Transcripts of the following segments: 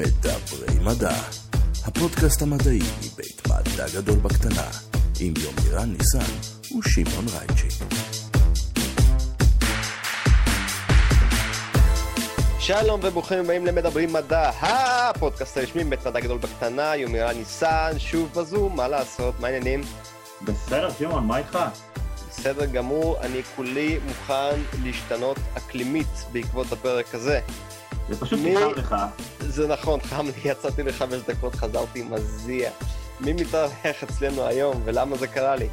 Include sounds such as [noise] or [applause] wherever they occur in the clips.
מדברי מדע, הפודקאסט המדעי מבית מדע גדול בקטנה, עם יומירן ניסן ושמעון רייצ'י. שלום וברוכים הבאים למדברים מדע, הפודקאסט הרשמי מבית מדע גדול בקטנה, יומירן ניסן, שוב בזום, מה לעשות, מה העניינים? בסדר, שמעון, מה איתך? בסדר גמור, אני כולי מוכן להשתנות אקלימית בעקבות הפרק הזה. זה פשוט מי- ניחם לך. זה נכון, חם לי, יצאתי לחמש דקות, חזרתי מזיע. מי מתארח אצלנו היום ולמה זה קרה לי?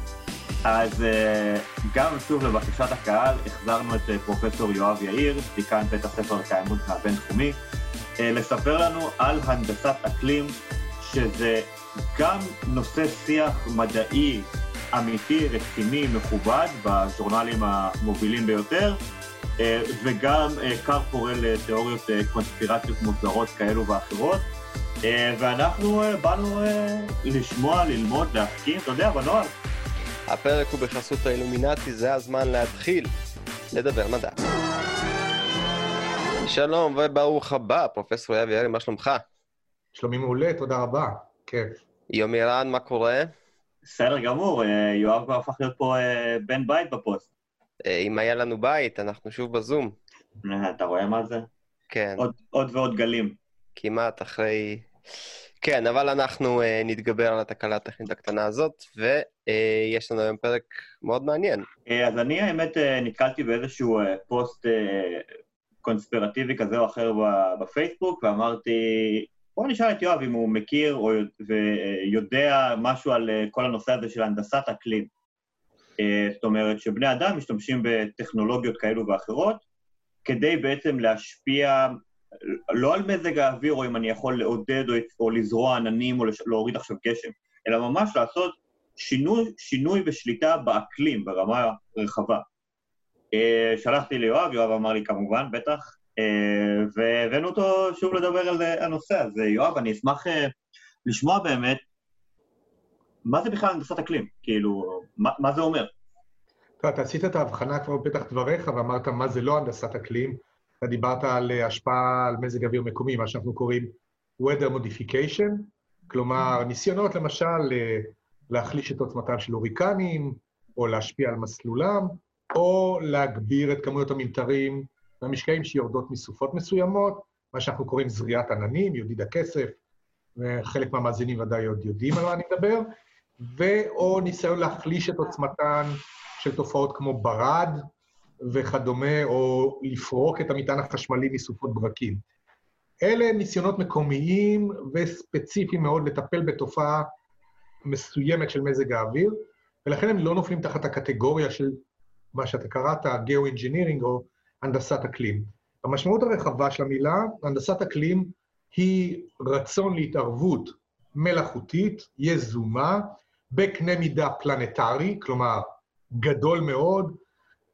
אז אה, גם שוב לבקשת הקהל, החזרנו את אה, פרופסור יואב יאיר, דיקן בית הספר לקיימות מהבינתחומי, אה, לספר לנו על הנדסת אקלים, שזה גם נושא שיח מדעי אמיתי, רציני, מכובד, בז'ורנלים המובילים ביותר, וגם אה, כר פורה לתיאוריות אה, קונספירציות מוזרות כאלו ואחרות. אה, ואנחנו אה, באנו אה, לשמוע, ללמוד, להחכים, אתה יודע, בנוהל. הפרק הוא בחסות האילומינטי, זה הזמן להתחיל לדבר מדע. שלום וברוך הבא, פרופסור יאב יארי, מה שלומך? שלומי מעולה, תודה רבה. כיף. יומירן, מה קורה? בסדר גמור, אה, יואב כבר הפך להיות פה אה, בן בית בפוסט. אה, אם היה לנו בית, אנחנו שוב בזום. אה, אתה רואה מה זה? כן, עוד, עוד ועוד גלים. כמעט אחרי... כן, אבל אנחנו uh, נתגבר על התקלה הטכנית הקטנה הזאת, ויש לנו היום פרק מאוד מעניין. אה, אז אני האמת אה, נתקלתי באיזשהו אה, פוסט אה, קונספירטיבי כזה או אחר בפייסבוק, ואמרתי, בוא נשאל את יואב אם הוא מכיר או יודע- ויודע משהו על כל הנושא הזה של הנדסת אקלים. אה, זאת אומרת שבני אדם משתמשים בטכנולוגיות כאלו ואחרות, כדי בעצם להשפיע לא על מזג האוויר, או אם אני יכול לעודד או, או לזרוע עננים או לש, להוריד עכשיו גשם, אלא ממש לעשות שינוי, שינוי ושליטה באקלים ברמה רחבה. אה, שלחתי ליואב, יואב אמר לי כמובן, בטח, אה, והבאנו אותו שוב לדבר על הנושא. אז אה, יואב, אני אשמח לשמוע באמת, מה זה בכלל הנדסת אקלים? כאילו, מה, מה זה אומר? אתה עשית את ההבחנה כבר בפתח דבריך ואמרת מה זה לא הנדסת אקלים. אתה דיברת על אה, השפעה על מזג אוויר מקומי, מה שאנחנו קוראים weather modification, כלומר, ניסיונות למשל אה, להחליש את עוצמתם של הוריקנים, או להשפיע על מסלולם, או להגביר את כמויות הממטרים והמשקעים שיורדות מסופות מסוימות, מה שאנחנו קוראים זריעת עננים, יודיד הכסף, וחלק מהמאזינים ודאי עוד יודעים על מה אני מדבר, ו/או ניסיון להחליש את עוצמתן של תופעות כמו ברד וכדומה, או לפרוק את המטען החשמלי מסופות ברקים. אלה ניסיונות מקומיים וספציפיים מאוד לטפל בתופעה מסוימת של מזג האוויר, ולכן הם לא נופלים תחת הקטגוריה של מה שאתה קראת, geo-engineering או הנדסת אקלים. המשמעות הרחבה של המילה, הנדסת אקלים, היא רצון להתערבות מלאכותית, יזומה, בקנה מידה פלנטרי, כלומר, גדול מאוד,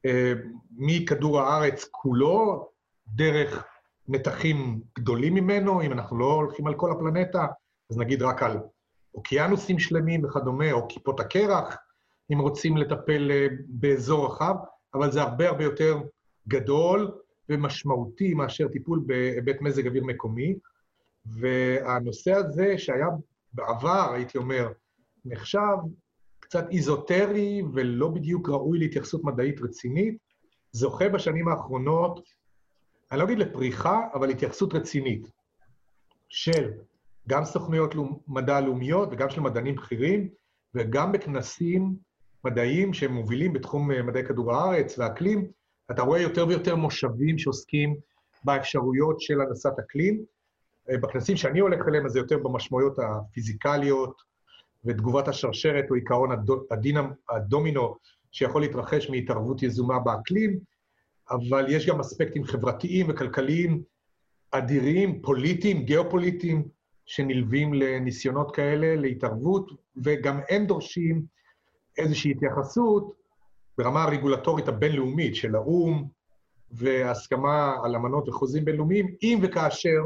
אה, מכדור הארץ כולו, דרך נתחים גדולים ממנו, אם אנחנו לא הולכים על כל הפלנטה, אז נגיד רק על אוקיינוסים שלמים וכדומה, או כיפות הקרח, אם רוצים לטפל אה, באזור רחב, אבל זה הרבה הרבה יותר גדול ומשמעותי מאשר טיפול בהיבט מזג אוויר מקומי. והנושא הזה, שהיה בעבר, הייתי אומר, נחשב קצת איזוטרי ולא בדיוק ראוי להתייחסות מדעית רצינית, זוכה בשנים האחרונות, אני לא אגיד לפריחה, אבל התייחסות רצינית של גם סוכנויות מדע לאומיות וגם של מדענים בכירים, וגם בכנסים מדעיים שהם מובילים בתחום אה, מדעי כדור הארץ והאקלים, אתה רואה יותר ויותר מושבים שעוסקים באפשרויות של הנדסת אקלים. אה, בכנסים שאני הולך אליהם, אז זה יותר במשמעויות הפיזיקליות ותגובת השרשרת או עיקרון הדין הדומינו שיכול להתרחש מהתערבות יזומה באקלים, אבל יש גם אספקטים חברתיים וכלכליים אדירים, פוליטיים, גיאופוליטיים, שנלווים לניסיונות כאלה, להתערבות, וגם הם דורשים איזושהי התייחסות ברמה הרגולטורית הבינלאומית של האו"ם, והסכמה על אמנות וחוזים בינלאומיים, אם וכאשר,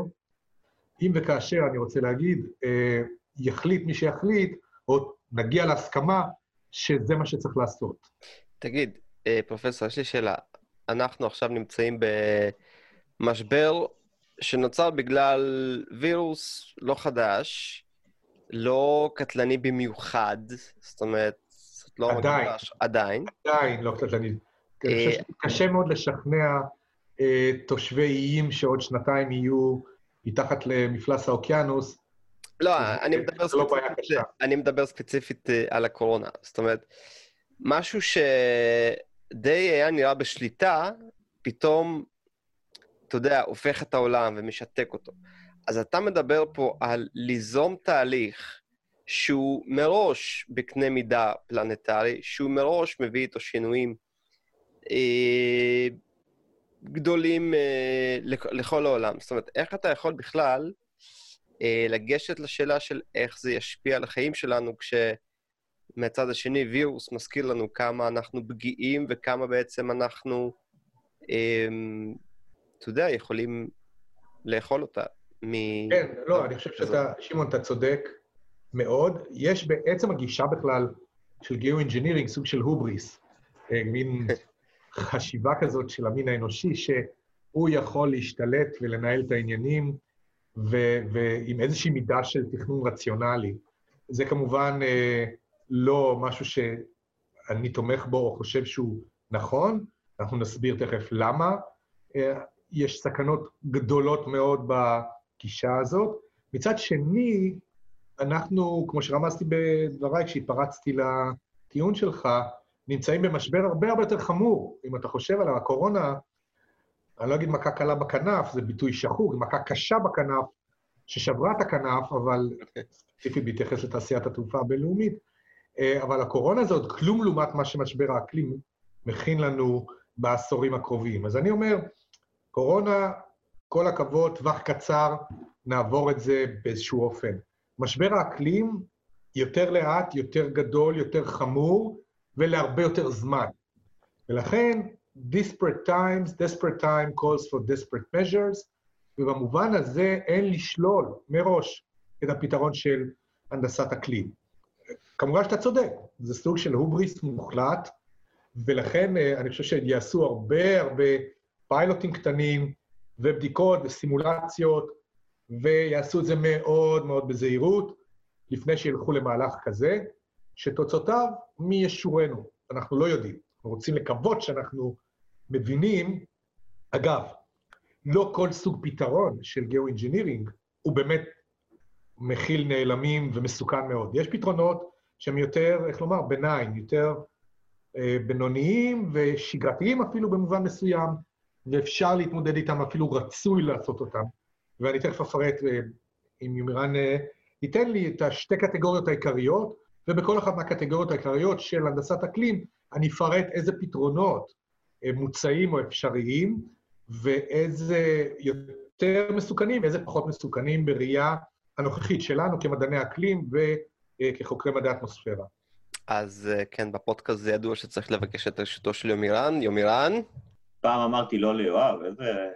אם וכאשר, אני רוצה להגיד, אה, יחליט מי שיחליט, או נגיע להסכמה שזה מה שצריך לעשות. תגיד, אה, פרופסור, יש לי שאלה. אנחנו עכשיו נמצאים במשבר שנוצר בגלל וירוס לא חדש, לא קטלני במיוחד, זאת אומרת, זאת לא... עדיין. מגפה- עדיין. עדיין לא קטלני. אה, שקשה מאוד לשכנע אה, תושבי איים שעוד שנתיים יהיו מתחת למפלס האוקיינוס. לא, אני מדבר זה לא בעיה ספציפית, קשה. אני מדבר ספציפית אה, על הקורונה. זאת אומרת, משהו שדי היה נראה בשליטה, פתאום, אתה יודע, הופך את העולם ומשתק אותו. אז אתה מדבר פה על ליזום תהליך שהוא מראש בקנה מידה פלנטרי, שהוא מראש מביא איתו שינויים אה, גדולים אה, לכ- לכל העולם. זאת אומרת, איך אתה יכול בכלל אה, לגשת לשאלה של איך זה ישפיע על החיים שלנו, כשמצד השני וירוס מזכיר לנו כמה אנחנו פגיעים וכמה בעצם אנחנו, אה, אתה יודע, יכולים לאכול אותה. מ... כן, לא, אני חושב שאתה, שמעון, אתה צודק מאוד. יש בעצם הגישה בכלל של geo-engineering סוג של היבריס, אה, מין [laughs] חשיבה כזאת של המין האנושי, שהוא יכול להשתלט ולנהל את העניינים, ו- ועם איזושהי מידה של תכנון רציונלי. זה כמובן אה, לא משהו שאני תומך בו או חושב שהוא נכון, אנחנו נסביר תכף למה. אה, יש סכנות גדולות מאוד בגישה הזאת. מצד שני, אנחנו, כמו שרמזתי בדבריי כשהתפרצתי לטיעון שלך, נמצאים במשבר הרבה הרבה יותר חמור. אם אתה חושב על הקורונה, אני לא אגיד מכה קלה בכנף, זה ביטוי שחוק, מכה קשה בכנף, ששברה את הכנף, אבל ספציפית בהתייחס לתעשיית התעופה הבינלאומית, אה, אבל הקורונה זה עוד כלום לעומת מה שמשבר האקלים מכין לנו בעשורים הקרובים. אז אני אומר, קורונה, כל הכבוד, טווח קצר, נעבור את זה באיזשהו אופן. משבר האקלים, יותר לאט, יותר גדול, יותר חמור, ולהרבה יותר זמן. ולכן, disparate times, desperate time calls for desperate measures, ובמובן הזה אין לשלול מראש את הפתרון של הנדסת אקלים. כמובן שאתה צודק, זה סוג של הובריס מוחלט, ולכן אה, אני חושב שיעשו הרבה הרבה פיילוטים קטנים, ובדיקות וסימולציות, ויעשו את זה מאוד מאוד בזהירות, לפני שילכו למהלך כזה, שתוצאותיו מי ישורנו. אנחנו לא יודעים. אנחנו רוצים לקוות שאנחנו מבינים, אגב, לא כל סוג פתרון של geo-engineering הוא באמת מכיל נעלמים ומסוכן מאוד. יש פתרונות שהם יותר, איך לומר, ביניים, יותר אה, בינוניים ושגרתיים אפילו במובן מסוים, ואפשר להתמודד איתם, אפילו רצוי לעשות אותם. ואני תכף אפרט, אה, אם יומירן אה, ייתן לי את השתי קטגוריות העיקריות, ובכל אחת מהקטגוריות העיקריות של הנדסת אקלים, אני אפרט איזה פתרונות מוצעים או אפשריים, ואיזה יותר מסוכנים, ואיזה פחות מסוכנים בראייה הנוכחית שלנו כמדעני אקלים וכחוקרי מדעי אטמוספירה. אז אה, כן, בפודקאסט זה ידוע שצריך לבקש את רשותו של יומירן. יומירן? פעם אמרתי לא ליואב, איזה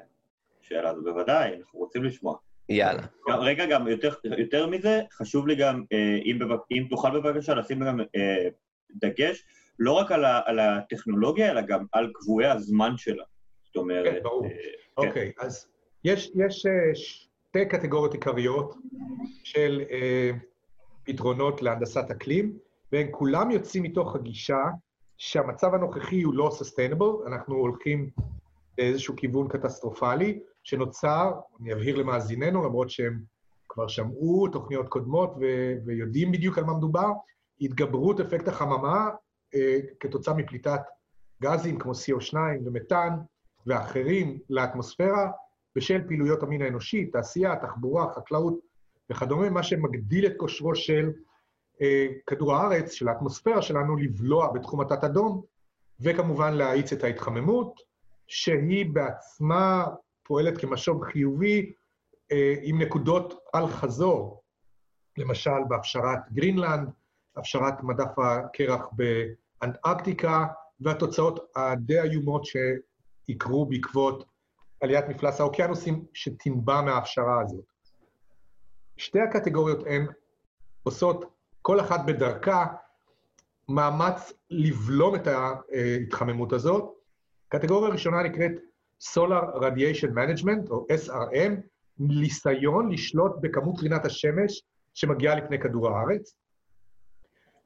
שאלה זו, בוודאי, אנחנו רוצים לשמוע. יאללה. גם, רגע, גם יותר, יותר מזה, חשוב לי גם, אה, אם, אם תוכל בבקשה לשים גם אה, דגש, לא רק על, ה, על הטכנולוגיה, אלא גם על קבועי הזמן שלה. זאת אומרת... כן, ברור. אה, כן. אוקיי, אז יש, יש אה, שתי קטגוריות עיקריות של אה, פתרונות להנדסת אקלים, והם כולם יוצאים מתוך הגישה שהמצב הנוכחי הוא לא sustainable, אנחנו הולכים לאיזשהו כיוון קטסטרופלי, שנוצר, אני אבהיר למאזיננו, למרות שהם כבר שמעו תוכניות קודמות ו- ויודעים בדיוק על מה מדובר, התגברות אפקט החממה כתוצאה מפליטת גזים כמו CO2 ומתאן ואחרים לאטמוספירה, בשל פעילויות המין האנושי, תעשייה, תחבורה, חקלאות וכדומה, מה שמגדיל את כושרו של אה, כדור הארץ, של האטמוספירה שלנו, לבלוע בתחום התת-אדום, וכמובן להאיץ את ההתחממות, שהיא בעצמה פועלת כמשוב חיובי אה, עם נקודות על חזור, למשל בהפשרת גרינלנד, הפשרת מדף הקרח באנטארקטיקה, והתוצאות הדי איומות שיקרו בעקבות עליית מפלס האוקיינוסים שתנבע מההפשרה הזאת. שתי הקטגוריות הן עושות כל אחת בדרכה מאמץ לבלום את ההתחממות הזאת. הקטגוריה הראשונה נקראת Solar Radiation Management, או SRM, ניסיון לשלוט בכמות קרינת השמש שמגיעה לפני כדור הארץ.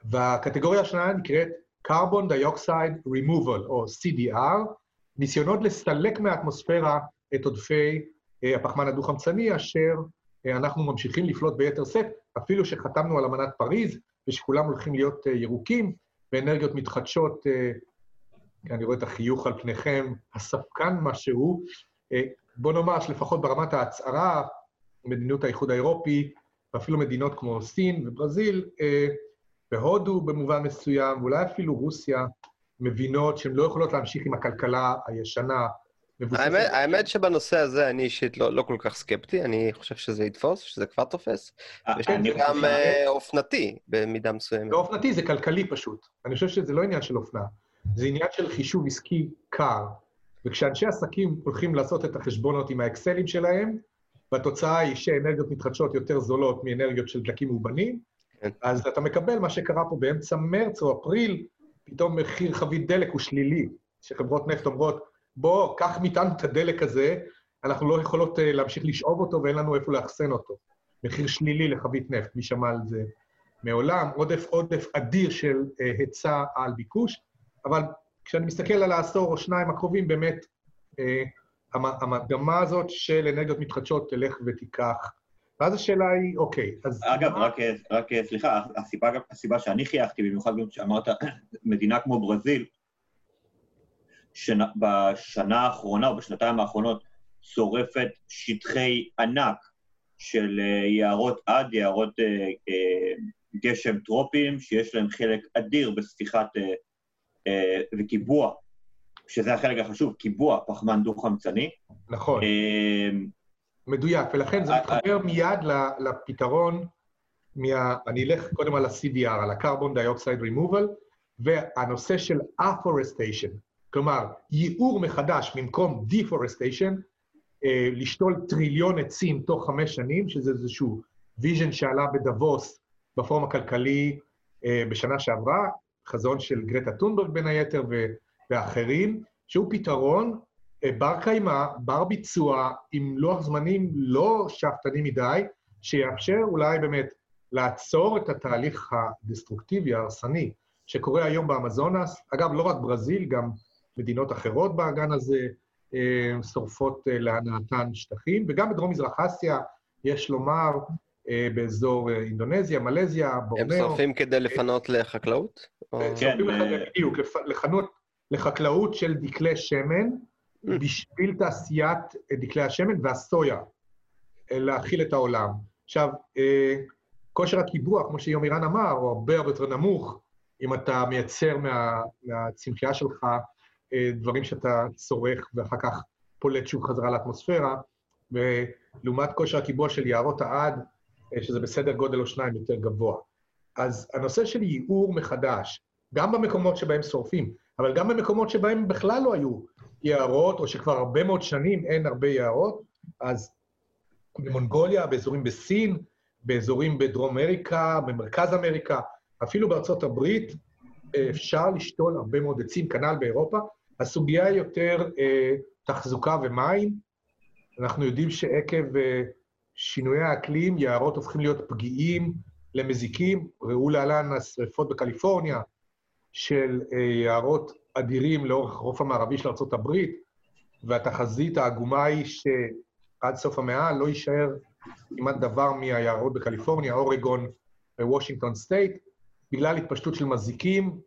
והקטגוריה השנייה נקראת Carbon Dioxide Removal, או CDR, ניסיונות לסלק מהאטמוספירה את עודפי אה, הפחמן הדו-חמצני, אשר אה, אנחנו ממשיכים לפלוט ביתר שאת, אפילו שחתמנו על אמנת פריז, ושכולם הולכים להיות אה, ירוקים, ואנרגיות מתחדשות, אני רואה את החיוך על פניכם, הספקן משהו. בוא נאמר שלפחות ברמת ההצהרה, מדיניות האיחוד האירופי, ואפילו מדינות כמו סין וברזיל, והודו במובן מסוים, ואולי אפילו רוסיה, מבינות שהן לא יכולות להמשיך עם הכלכלה הישנה. האמת, האמת שבנושא הזה אני אישית לא, לא כל כך סקפטי, אני חושב שזה יתפוס, שזה כבר תופס. אה, אני גם אה, אופנתי במידה מסוימת. לא אופנתי, זה כלכלי פשוט. אני חושב שזה לא עניין של אופנה, זה עניין של חישוב עסקי קר. וכשאנשי עסקים הולכים לעשות את החשבונות עם האקסלים שלהם, והתוצאה היא שאנרגיות מתחדשות יותר זולות מאנרגיות של דלקים מאובנים, כן. אז אתה מקבל מה שקרה פה באמצע מרץ או אפריל, פתאום מחיר חבית דלק הוא שלילי, שחברות נפט אומרות, בוא, קח מאיתנו את הדלק הזה, אנחנו לא יכולות uh, להמשיך לשאוב אותו ואין לנו איפה לאחסן אותו. מחיר שלילי לחבית נפט, מי שמע על זה מעולם, עודף עודף אדיר של uh, היצע על ביקוש, אבל כשאני מסתכל על העשור או שניים הקרובים, באמת, uh, המגמה הזאת של אנרגיות מתחדשות תלך ותיקח ואז השאלה היא, אוקיי, אז... אגב, רק, רק סליחה, הסיבה, הסיבה שאני חייכתי, במיוחד גם כשאמרת מדינה כמו ברזיל, שנה, בשנה האחרונה או בשנתיים האחרונות שורפת שטחי ענק של אה, יערות עד, יערות אה, אה, גשם טרופיים, שיש להם חלק אדיר בספיחת וקיבוע, שזה החלק החשוב, קיבוע פחמן דו-חמצני. נכון. מדויק, ולכן זה אה, מתחבר אה. מיד לפתרון, מה... אני אלך קודם על ה-CDR, על ה-Carbon Dioxide Removal, והנושא של afforestation, כלומר, ייעור מחדש במקום deforestation, אה, לשתול טריליון עצים תוך חמש שנים, שזה איזשהו vision שעלה בדאבוס בפורום הכלכלי בשנה שעברה, חזון של גרטה תונברג בין היתר ואחרים, שהוא פתרון בר קיימא, בר ביצוע, עם לוח זמנים לא שאפתני מדי, שיאפשר אולי באמת לעצור את התהליך הדסטרוקטיבי, ההרסני, שקורה היום באמזונס. אגב, לא רק ברזיל, גם מדינות אחרות באגן הזה אה, שורפות אה, להנאתן שטחים, וגם בדרום-מזרח אסיה, יש לומר, באזור אינדונזיה, מלזיה, בורנאו. הם שורפים כדי לפנות לחקלאות? כן. בדיוק, לחנות לחקלאות של דקלי שמן, בשביל תעשיית דקלי השמן והסויה, אה, להאכיל את העולם. עכשיו, אה, כושר הקיבוע, כמו שיומירן אמר, הוא הרבה הרבה יותר נמוך, אם אתה מייצר מה, מהצמחייה שלך אה, דברים שאתה צורך ואחר כך פולט שוב חזרה לאטמוספירה, ולעומת כושר הקיבוע של יערות העד, שזה בסדר גודל או שניים יותר גבוה. אז הנושא של ייעור מחדש, גם במקומות שבהם שורפים, אבל גם במקומות שבהם בכלל לא היו יערות, או שכבר הרבה מאוד שנים אין הרבה יערות, אז במונגוליה, באזורים בסין, באזורים בדרום אמריקה, במרכז אמריקה, אפילו בארצות הברית, אפשר לשתול הרבה מאוד עצים, כנ"ל באירופה. הסוגיה היא יותר אה, תחזוקה ומים. אנחנו יודעים שעקב אה, שינויי האקלים, יערות הופכים להיות פגיעים למזיקים. ראו להלן השרפות בקליפורניה של אה, יערות אדירים לאורך החוף המערבי של ארה"ב, והתחזית העגומה היא שעד סוף המאה לא יישאר כמעט דבר מהיערות בקליפורניה, אורגון ווושינגטון state, בגלל התפשטות של מזיקים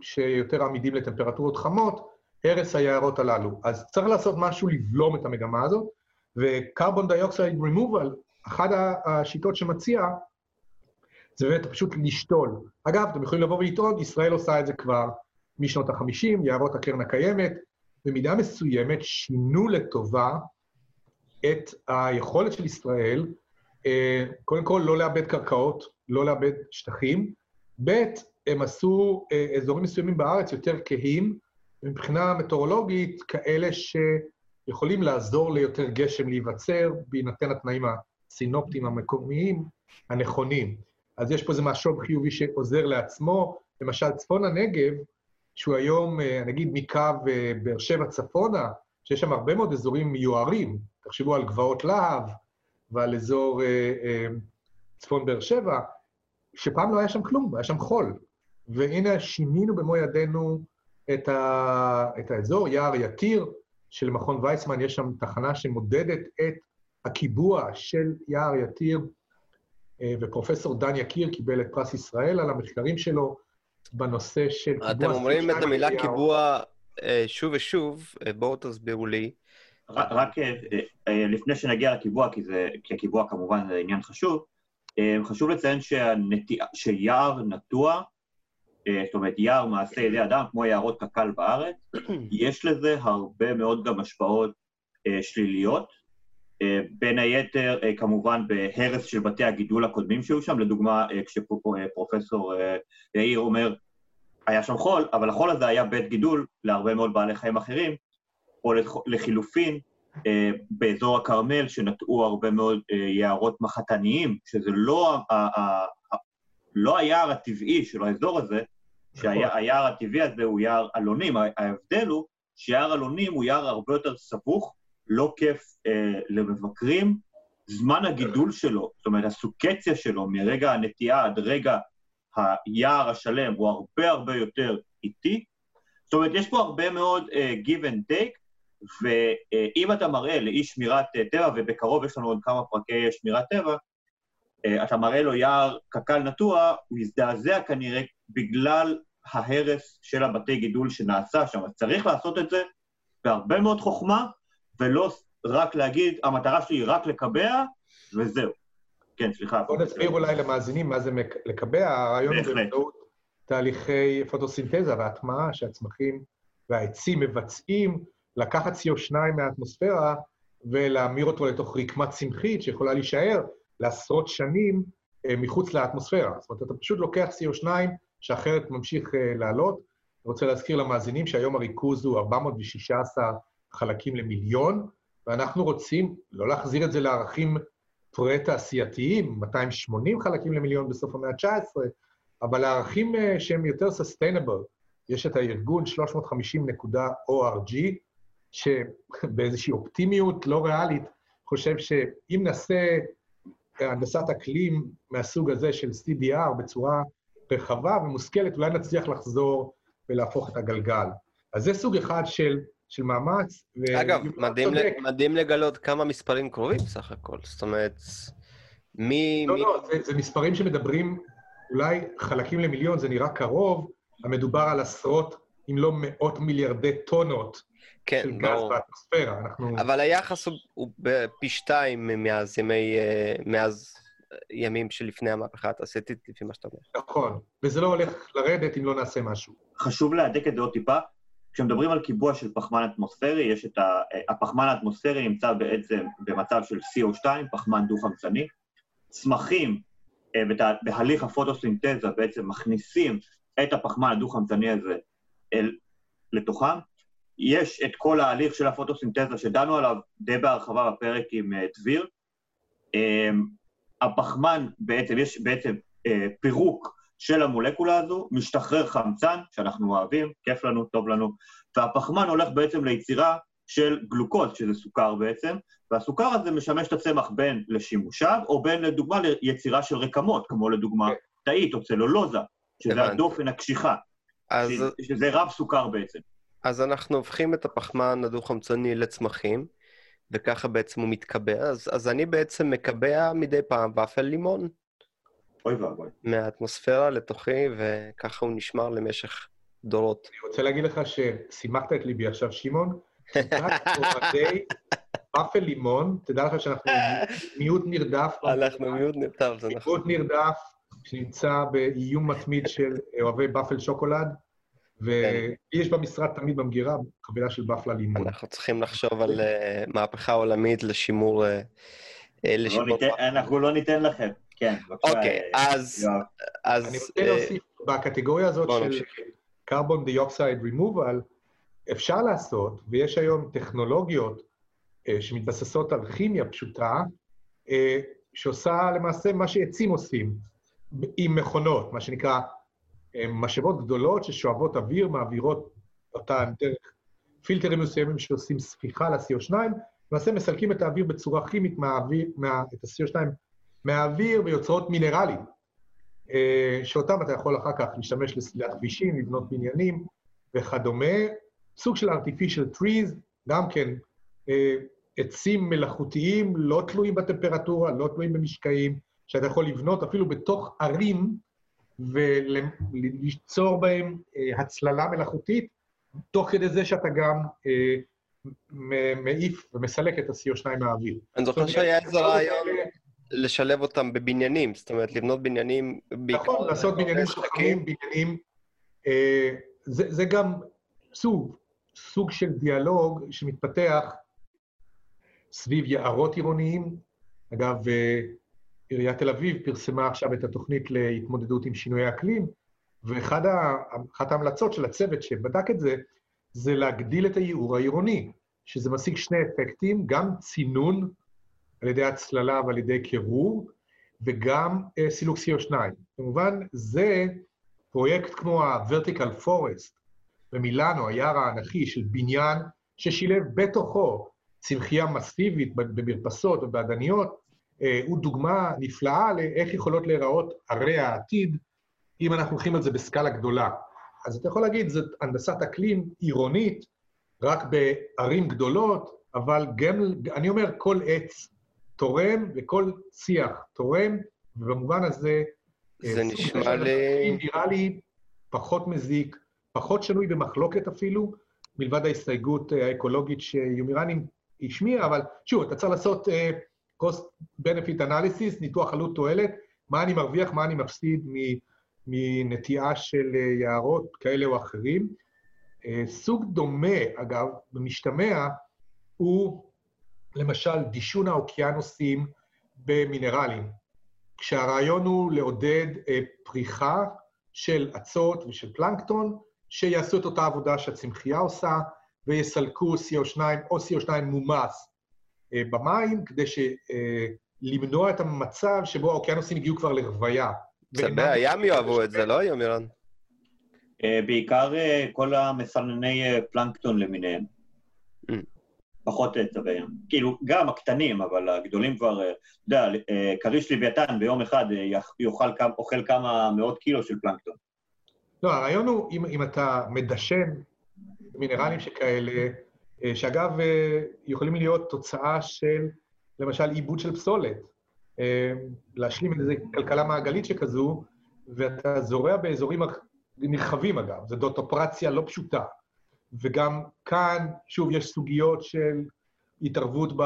שיותר עמידים לטמפרטורות חמות, הרס היערות הללו. אז צריך לעשות משהו לבלום את המגמה הזאת, וקרבון דיוקסייד רימובל, אחת השיטות שמציע, זה באמת פשוט לשתול. אגב, אתם יכולים לבוא ולטעון, ישראל עושה את זה כבר משנות ה-50, יערות הקרן הקיימת, במידה מסוימת שינו לטובה את היכולת של ישראל, אה, קודם כל לא לאבד קרקעות, לא לאבד שטחים, ב', הם עשו אה, אזורים מסוימים בארץ יותר כהים, מבחינה מטאורולוגית, כאלה שיכולים לעזור ליותר גשם להיווצר, בהינתן התנאים הסינופטיים המקומיים הנכונים. אז יש פה איזה משוב חיובי שעוזר לעצמו. למשל, צפון הנגב, שהוא היום, אה, נגיד, מקו אה, באר שבע צפונה, שיש שם הרבה מאוד אזורים מיוערים, תחשבו על גבעות להב ועל אזור אה, אה, צפון באר שבע, שפעם לא היה שם כלום, היה שם חול. והנה שינינו במו ידינו את, ה, את האזור, יער יתיר של מכון ויצמן, יש שם תחנה שמודדת את הקיבוע של יער יתיר, ופרופסור דן יקיר קיבל את פרס ישראל על המחקרים שלו בנושא של קיבוע... אתם אומרים את המילה קיבוע אה, שוב ושוב, אה, בואו תסבירו לי. רק לפני שנגיע לקיבוע, כי, זה, כי הקיבוע כמובן זה עניין חשוב, חשוב לציין שהנטיע, שיער נטוע, זאת אומרת יער מעשה ידי אדם, כמו יערות קק"ל בארץ, [clears throat] יש לזה הרבה מאוד גם השפעות שליליות, אה, בין היתר, אה, כמובן, בהרס של בתי הגידול הקודמים שהיו שם, לדוגמה, אה, כשפרופסור יאיר אומר, היה שם חול, אבל החול הזה היה בית גידול להרבה מאוד בעלי חיים אחרים, או לחילופין, באזור הכרמל, שנטעו הרבה מאוד יערות מחתניים, שזה לא, לא היער הטבעי של האזור הזה, שהיער הטבעי הזה הוא יער אלונים. ההבדל הוא שיער אלונים הוא יער הרבה יותר סבוך, לא כיף אה, למבקרים, זמן הגידול שלו, זאת אומרת, הסוקציה שלו מרגע הנטיעה עד רגע היער השלם הוא הרבה הרבה יותר איטי. זאת אומרת, יש פה הרבה מאוד uh, give and take, ואם אתה מראה לאיש שמירת uh, טבע, ובקרוב יש לנו עוד כמה פרקי שמירת טבע, uh, אתה מראה לו יער קק"ל נטוע, הוא יזדעזע כנראה בגלל ההרס של הבתי גידול שנעשה שם. אז צריך לעשות את זה בהרבה מאוד חוכמה, ולא רק להגיד, המטרה שלי היא רק לקבע, וזהו. כן, סליחה. בוא נסביר אולי למאזינים מה זה לקבע. הרעיון הוא באמצעות תהליכי פוטוסינתזה והטמעה שהצמחים והעצים מבצעים, לקחת CO2 מהאטמוספירה ולהמיר אותו לתוך רקמה צמחית שיכולה להישאר לעשרות שנים אה, מחוץ לאטמוספירה. זאת אומרת, אתה פשוט לוקח CO2 שאחרת ממשיך אה, לעלות. אני רוצה להזכיר למאזינים שהיום הריכוז הוא 416 חלקים למיליון, ואנחנו רוצים לא להחזיר את זה לערכים פרה-תעשייתיים, 280 חלקים למיליון בסוף המאה ה-19, אבל לערכים אה, שהם יותר sustainable. יש את הארגון 350.org, שבאיזושהי אופטימיות לא ריאלית חושב שאם נעשה הנדסת אקלים מהסוג הזה של CDR בצורה רחבה ומושכלת, אולי נצליח לחזור ולהפוך את הגלגל. אז זה סוג אחד של של מאמץ. אגב, מדהים, ל... מדהים לגלות כמה מספרים קרובים סך הכל. זאת אומרת, מי... לא, מי... לא, זה, זה מספרים שמדברים, אולי חלקים למיליון, זה נראה קרוב, המדובר על עשרות, אם לא מאות מיליארדי טונות כן, של גז באטמוספירה. אנחנו... אבל היחס הוא, הוא פי שתיים מאז ימי... אה, מאז ימים שלפני המהפכה התעשייתית, לפי מה שאתה אומר. נכון, וזה לא הולך לרדת אם לא נעשה משהו. חשוב להדק את זה עוד טיפה. כשמדברים על קיבוע של פחמן אטמוספרי, יש את ה... הפחמן האטמוספרי נמצא בעצם במצב של CO2, פחמן דו-חמצני. צמחים אה, בהליך הפוטוסינתזה בעצם מכניסים את הפחמן הדו-חמצני הזה אל, לתוכם. יש את כל ההליך של הפוטוסינתזה שדנו עליו די בהרחבה בפרק עם uh, דביר. הפחמן בעצם, יש בעצם פירוק של המולקולה הזו, משתחרר חמצן, שאנחנו אוהבים, כיף לנו, טוב לנו, והפחמן הולך בעצם ליצירה של גלוקוז, שזה סוכר בעצם, והסוכר הזה משמש את הצמח בין לשימושיו, או בין לדוגמה ליצירה של רקמות, כמו לדוגמה תאית או צלולוזה, שזה הדופן הקשיחה, אז... שזה רב סוכר בעצם. אז אנחנו הופכים את הפחמן הדו-חמצני לצמחים, וככה בעצם הוא מתקבע, אז, אז אני בעצם מקבע מדי פעם ופל לימון. אוי ואבוי. מהאטמוספירה לתוכי, וככה הוא נשמר למשך דורות. אני רוצה להגיד לך ששימחת את ליבי עכשיו, שמעון. ופל לימון, תדע לך שאנחנו מיעוט נרדף. אנחנו מיעוט נרדף, זה נכון. מיעוט נרדף, שנמצא באיום מתמיד של אוהבי בפל שוקולד, ויש במשרד תמיד במגירה חבילה של בפלה לימון. אנחנו צריכים לחשוב על אה, מהפכה עולמית לשימור... אה, אה, לא אנחנו לא ניתן לכם. כן, בבקשה. אוקיי, אז... אני רוצה להוסיף, בקטגוריה הזאת של carbon dioxide removal, אפשר לעשות, ויש היום טכנולוגיות uh, שמתבססות על כימיה פשוטה, שעושה למעשה מה שעצים עושים עם מכונות, מה שנקרא משאבות גדולות ששואבות אוויר, מעבירות אותן דרך פילטרים מסוימים שעושים ספיחה ל-CO2, למעשה מסלקים את האוויר בצורה כימית מהאוויר, מה, את ה-CO2 מהאוויר ויוצרות מינרלים, אה, שאותם אתה יכול אחר כך להשתמש לסלילת כבישים, לבנות בניינים וכדומה. סוג של artificial trees, גם כן אה, עצים מלאכותיים, לא תלויים בטמפרטורה, לא תלויים במשקעים, שאתה יכול לבנות אפילו בתוך ערים וליצור בהם אה, הצללה מלאכותית, תוך כדי זה שאתה גם מעיף ומסלק את ה-CO2 מהאוויר. אני זוכר שהיה איזה רעיון לשלב אותם בבניינים, זאת אומרת, לבנות בניינים... נכון, לעשות בניינים חכמים, בניינים... אה, זה גם סוג, סוג של דיאלוג שמתפתח סביב יערות עירוניים. אגב, עיריית תל אביב פרסמה עכשיו את התוכנית להתמודדות עם שינויי אקלים, ואחת ההמלצות של הצוות שבדק את זה, זה להגדיל את הייעור העירוני, שזה משיג שני אפקטים, גם צינון על ידי הצללה ועל ידי קירור, וגם uh, סילוק CO2. כמובן, זה פרויקט כמו ה-Vertical Forest במילאנו, היער האנכי של בניין ששילב בתוכו צמחייה מסיבית במרפסות ובאדניות, אה, הוא דוגמה נפלאה לאיך יכולות להיראות ערי העתיד, אם אנחנו הולכים על זה בסקאלה גדולה. אז אתה יכול להגיד, זאת הנדסת אקלים עירונית, רק בערים גדולות, אבל גם, אני אומר, כל עץ תורם וכל שיח תורם, ובמובן הזה... אה, זה נשמע לי... נראה לי פחות מזיק, פחות שנוי במחלוקת אפילו, מלבד ההסתייגות אה, האקולוגית שיומירני השמיע, אבל שוב, אתה צריך לעשות uh, cost benefit analysis, ניתוח עלות תועלת, מה אני מרוויח, מה אני מפסיד מנטיעה של יערות כאלה או אחרים. Uh, סוג דומה, אגב, במשתמע, הוא למשל דישון האוקיינוסים במינרלים, כשהרעיון הוא לעודד uh, פריחה של אצות ושל פלנקטון, שיעשו את אותה עבודה שהצמחייה עושה, ויסלקו CO2 או CO2 מומס אה, במים, כדי למנוע אה, את המצב שבו האוקיינוסים הגיעו כבר לרוויה. צבי הים יאהבו את זה, לא, יומירן? אה, בעיקר כל המסנני פלנקטון למיניהם. פחות צבי ים. כאילו, גם הקטנים, אבל הגדולים כבר, אתה יודע, כריש לוויתן ביום אחד יאכל, אוכל כמה מאות קילו של פלנקטון. לא, הרעיון הוא, אם, אם אתה מדשן מינרלים שכאלה, אה, שאגב, אה, יכולים להיות תוצאה של, למשל, עיבוד של פסולת. אה, להשלים איזו כלכלה מעגלית שכזו, ואתה זורע באזורים נרחבים, אגב, זו דוטופרציה לא פשוטה. וגם כאן, שוב, יש סוגיות של התערבות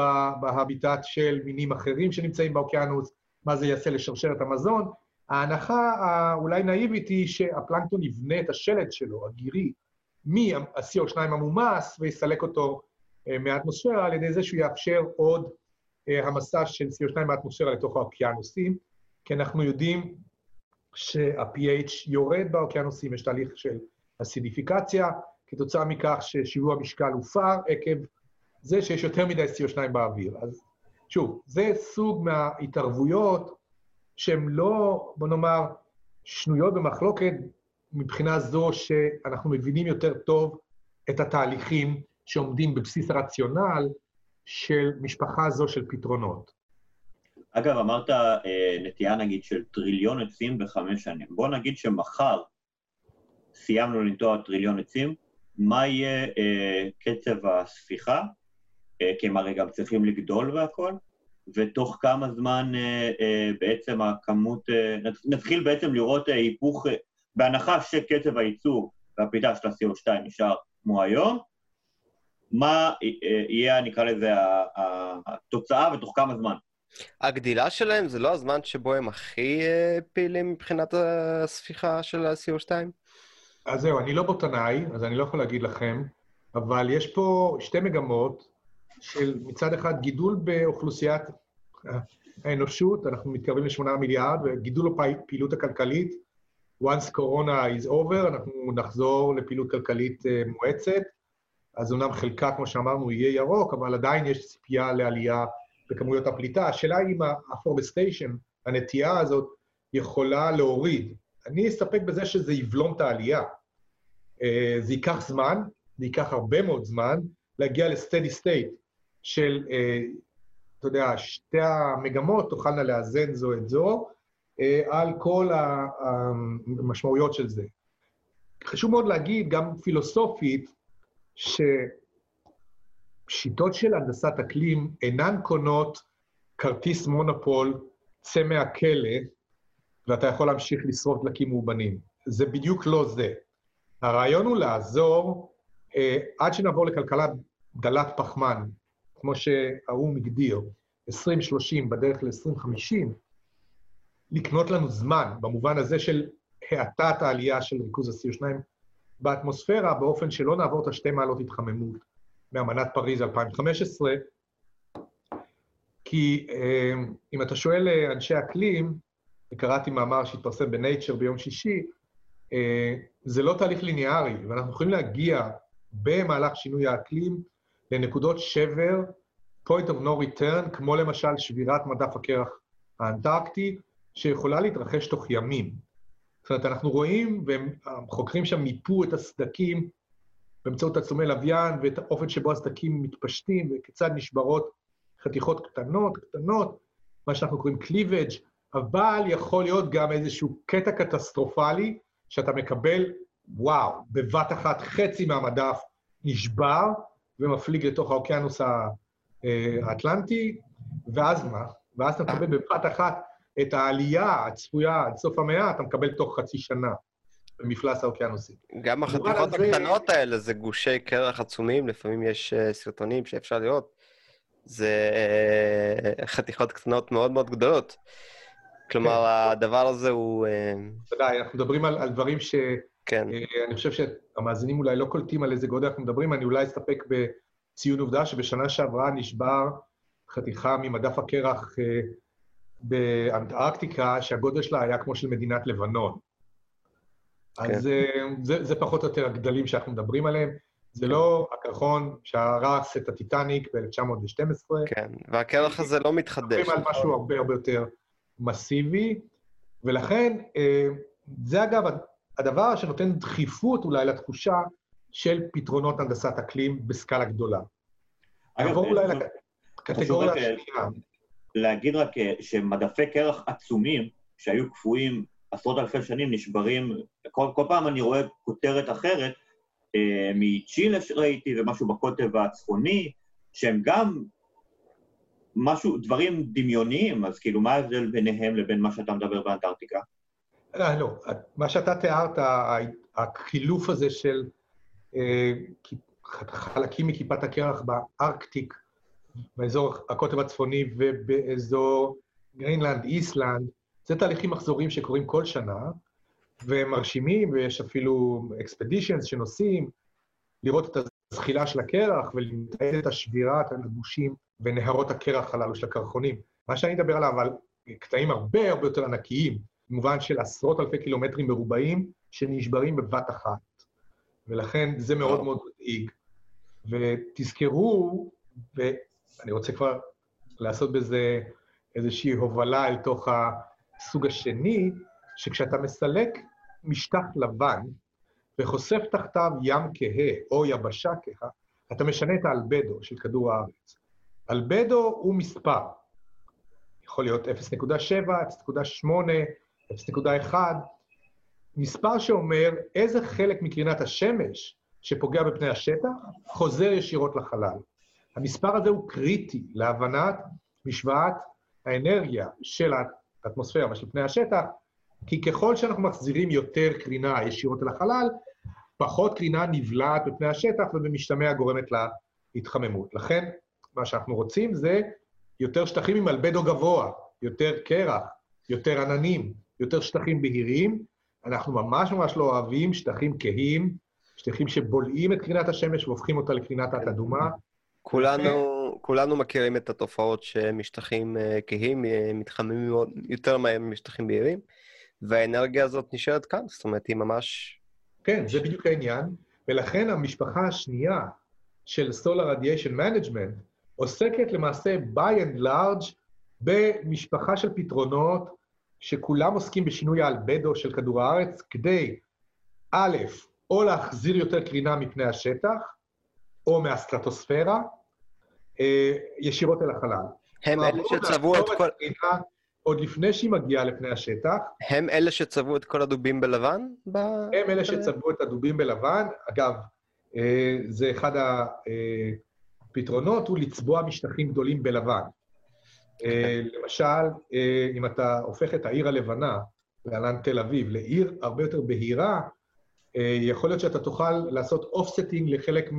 בהביטט של מינים אחרים שנמצאים באוקיינוס, מה זה יעשה לשרשרת המזון. ההנחה האולי נאיבית היא שהפלנקטון יבנה את השלד שלו, הגירי, מה-CO2 המומס ויסלק אותו אה, מהאטמוספירה על ידי זה שהוא יאפשר עוד אה, המסה של CO2 מהאטמוספירה לתוך האוקיינוסים, כי אנחנו יודעים שה-pH יורד באוקיינוסים, יש תהליך של אסידיפיקציה, כתוצאה מכך ששיווי המשקל הופר עקב זה שיש יותר מדי CO2 באוויר. אז שוב, זה סוג מההתערבויות שהן לא, בוא נאמר, שנויות במחלוקת מבחינה זו שאנחנו מבינים יותר טוב את התהליכים שעומדים בבסיס הרציונל של משפחה זו של פתרונות. אגב, אמרת אה, נטייה נגיד של טריליון עצים בחמש שנים. בוא נגיד שמחר סיימנו לנטוע טריליון עצים, מה יהיה אה, קצב הספיחה? אה, כי הם הרי גם צריכים לגדול והכול, ותוך כמה זמן אה, אה, בעצם הכמות, אה, נתחיל בעצם לראות אה, היפוך, אה, בהנחה שקצב הייצור והפליטה של ה-CO2 נשאר כמו היום, מה יהיה, נקרא לזה, התוצאה ותוך כמה זמן? הגדילה שלהם זה לא הזמן שבו הם הכי אה, פעילים מבחינת הספיחה של ה-CO2? אז זהו, אני לא בוטנאי, אז אני לא יכול להגיד לכם, אבל יש פה שתי מגמות של מצד אחד גידול באוכלוסיית האנושות, אנחנו מתקרבים ל-8 מיליארד, וגידול בפעילות הכלכלית, once corona is over, אנחנו נחזור לפעילות כלכלית אה, מואצת. אז אומנם חלקה, כמו שאמרנו, יהיה ירוק, אבל עדיין יש ציפייה לעלייה בכמויות הפליטה. השאלה היא אם ה-forestation, הנטייה הזאת, יכולה להוריד. אני אסתפק בזה שזה יבלום את העלייה. אה, זה ייקח זמן, זה ייקח הרבה מאוד זמן, להגיע ל-steady state של, אה, אתה יודע, שתי המגמות תוכלנה לאזן זו את זו אה, על כל המשמעויות של זה. חשוב מאוד להגיד, גם פילוסופית, ששיטות של הנדסת אקלים אינן קונות כרטיס מונופול, צא מהכלא, ואתה יכול להמשיך לשרוף דלקים מאובנים. זה בדיוק לא זה. הרעיון הוא לעזור, אה, עד שנעבור לכלכלה דלת פחמן, כמו שהאו"ם הגדיר, 2030 בדרך ל-2050, לקנות לנו זמן, במובן הזה של האטת העלייה של ריכוז ה-CO2 באטמוספירה, באופן שלא נעבור את השתי מעלות התחממות מאמנת פריז 2015, כי אה, אם אתה שואל אה, אנשי אקלים, וקראתי מאמר שהתפרסם בנייצ'ר ביום שישי, אה, זה לא תהליך ליניארי, ואנחנו יכולים להגיע במהלך שינוי האקלים לנקודות שבר, point of no return, כמו למשל שבירת מדף הקרח האנטרקטי, שיכולה להתרחש תוך ימים. זאת אומרת, אנחנו רואים, והחוקרים שם מיפו את הסדקים באמצעות תצלומי לוויין, ואת האופן שבו הסדקים מתפשטים, וכיצד נשברות חתיכות קטנות, קטנות, מה שאנחנו קוראים cleavage, אבל יכול להיות גם איזשהו קטע קטסטרופלי, שאתה מקבל, וואו, בבת אחת חצי מהמדף נשבר ומפליג לתוך האוקיינוס האטלנטי, ואז מה? ואז אתה מקבל בבת אחת את העלייה הצפויה עד סוף המאה, אתה מקבל תוך חצי שנה במפלס האוקיינוסי. גם החתיכות הקטנות האלה זה גושי קרח עצומים, לפעמים יש אה, סרטונים שאפשר לראות. זה אה, חתיכות קטנות מאוד מאוד גדולות. כלומר, כן. הדבר הזה הוא... בוודאי, אנחנו מדברים על, על דברים ש... כן. אני חושב שהמאזינים אולי לא קולטים על איזה גודל אנחנו מדברים, אני אולי אסתפק בציון עובדה שבשנה שעברה נשבר חתיכה ממדף הקרח אה, באנטארקטיקה, שהגודל שלה היה כמו של מדינת לבנון. כן. אז אה, זה, זה פחות או יותר הגדלים שאנחנו מדברים עליהם. זה לא הקרחון שהרס את הטיטניק ב-1912. כן, והקרח הזה לא מתחדש. מדברים על משהו הרבה הרבה יותר מסיבי, ולכן אה, זה אגב הדבר שנותן דחיפות אולי לתחושה של פתרונות הנדסת אקלים בסקאלה גדולה. נעבור אולי לקטגוריה השנייה. להגיד רק אה, שמדפי קרח עצומים, שהיו קפואים עשרות אלפי שנים, נשברים, כל, כל פעם אני רואה כותרת אחרת, אה, מצ'ילה שראיתי ומשהו בקוטב הצפוני, שהם גם משהו, דברים דמיוניים, אז כאילו, מה ההבדל ביניהם לבין מה שאתה מדבר באנטארקטיקה? לא, לא. מה שאתה תיארת, החילוף הזה של אה, חלקים מכיפת הקרח בארקטיק, באזור הקוטב הצפוני ובאזור גרינלנד, איסלנד, זה תהליכים מחזוריים שקורים כל שנה, והם מרשימים, ויש אפילו אקספדישנס שנוסעים לראות את הזחילה של הקרח ולתעד את השבירת הגושים ונהרות הקרח הללו של הקרחונים. מה שאני מדבר עליו, על קטעים הרבה הרבה יותר ענקיים, במובן של עשרות אלפי קילומטרים מרובעים, שנשברים בבת אחת. ולכן זה מאוד מאוד מדאיג. ותזכרו, ואני רוצה כבר לעשות בזה איזושהי הובלה אל תוך הסוג השני, שכשאתה מסלק משטח לבן וחושף תחתיו ים כהה או יבשה כהה, אתה משנה את האלבדו של כדור הארץ. אלבדו הוא מספר. יכול להיות 0.7, 0.8, 0.1, מספר שאומר איזה חלק מקרינת השמש שפוגע בפני השטח חוזר ישירות לחלל. המספר הזה הוא קריטי להבנת משוואת האנרגיה של האטמוספירה ושל פני השטח, כי ככל שאנחנו מחזירים יותר קרינה ישירות אל החלל, פחות קרינה נבלעת בפני השטח ובמשתמע גורמת להתחממות. לכן, מה שאנחנו רוצים זה יותר שטחים עם אלבדו גבוה, יותר קרח, יותר עננים, יותר שטחים בהירים. אנחנו ממש ממש לא אוהבים שטחים כהים, שטחים שבולעים את קרינת השמש והופכים אותה לקרינת תת-אדומה. כולנו, כולנו מכירים את התופעות שמשטחים אה, כהים אה, מתחממים יותר מהר משטחים בהירים, והאנרגיה הזאת נשארת כאן, זאת אומרת, היא ממש... כן, זה בדיוק העניין, ולכן המשפחה השנייה של Solar Radiation Management עוסקת למעשה by and large במשפחה של פתרונות שכולם עוסקים בשינוי האלבדו של כדור הארץ כדי, א', או להחזיר יותר קרינה מפני השטח, או מהסטרטוספירה, אה, ישירות אל החלל. הם אלה מעבורת שצבעו את כל... הקרינה עוד לפני שהיא מגיעה לפני השטח, הם אלה שצבעו את כל הדובים בלבן? ב... הם אלה שצבעו את הדובים בלבן. אגב, אה, זה אחד הפתרונות, הוא לצבוע משטחים גדולים בלבן. אה, למשל, אה, אם אתה הופך את העיר הלבנה, להלן תל אביב, לעיר הרבה יותר בהירה, אה, יכול להיות שאתה תוכל לעשות offsetting לחלק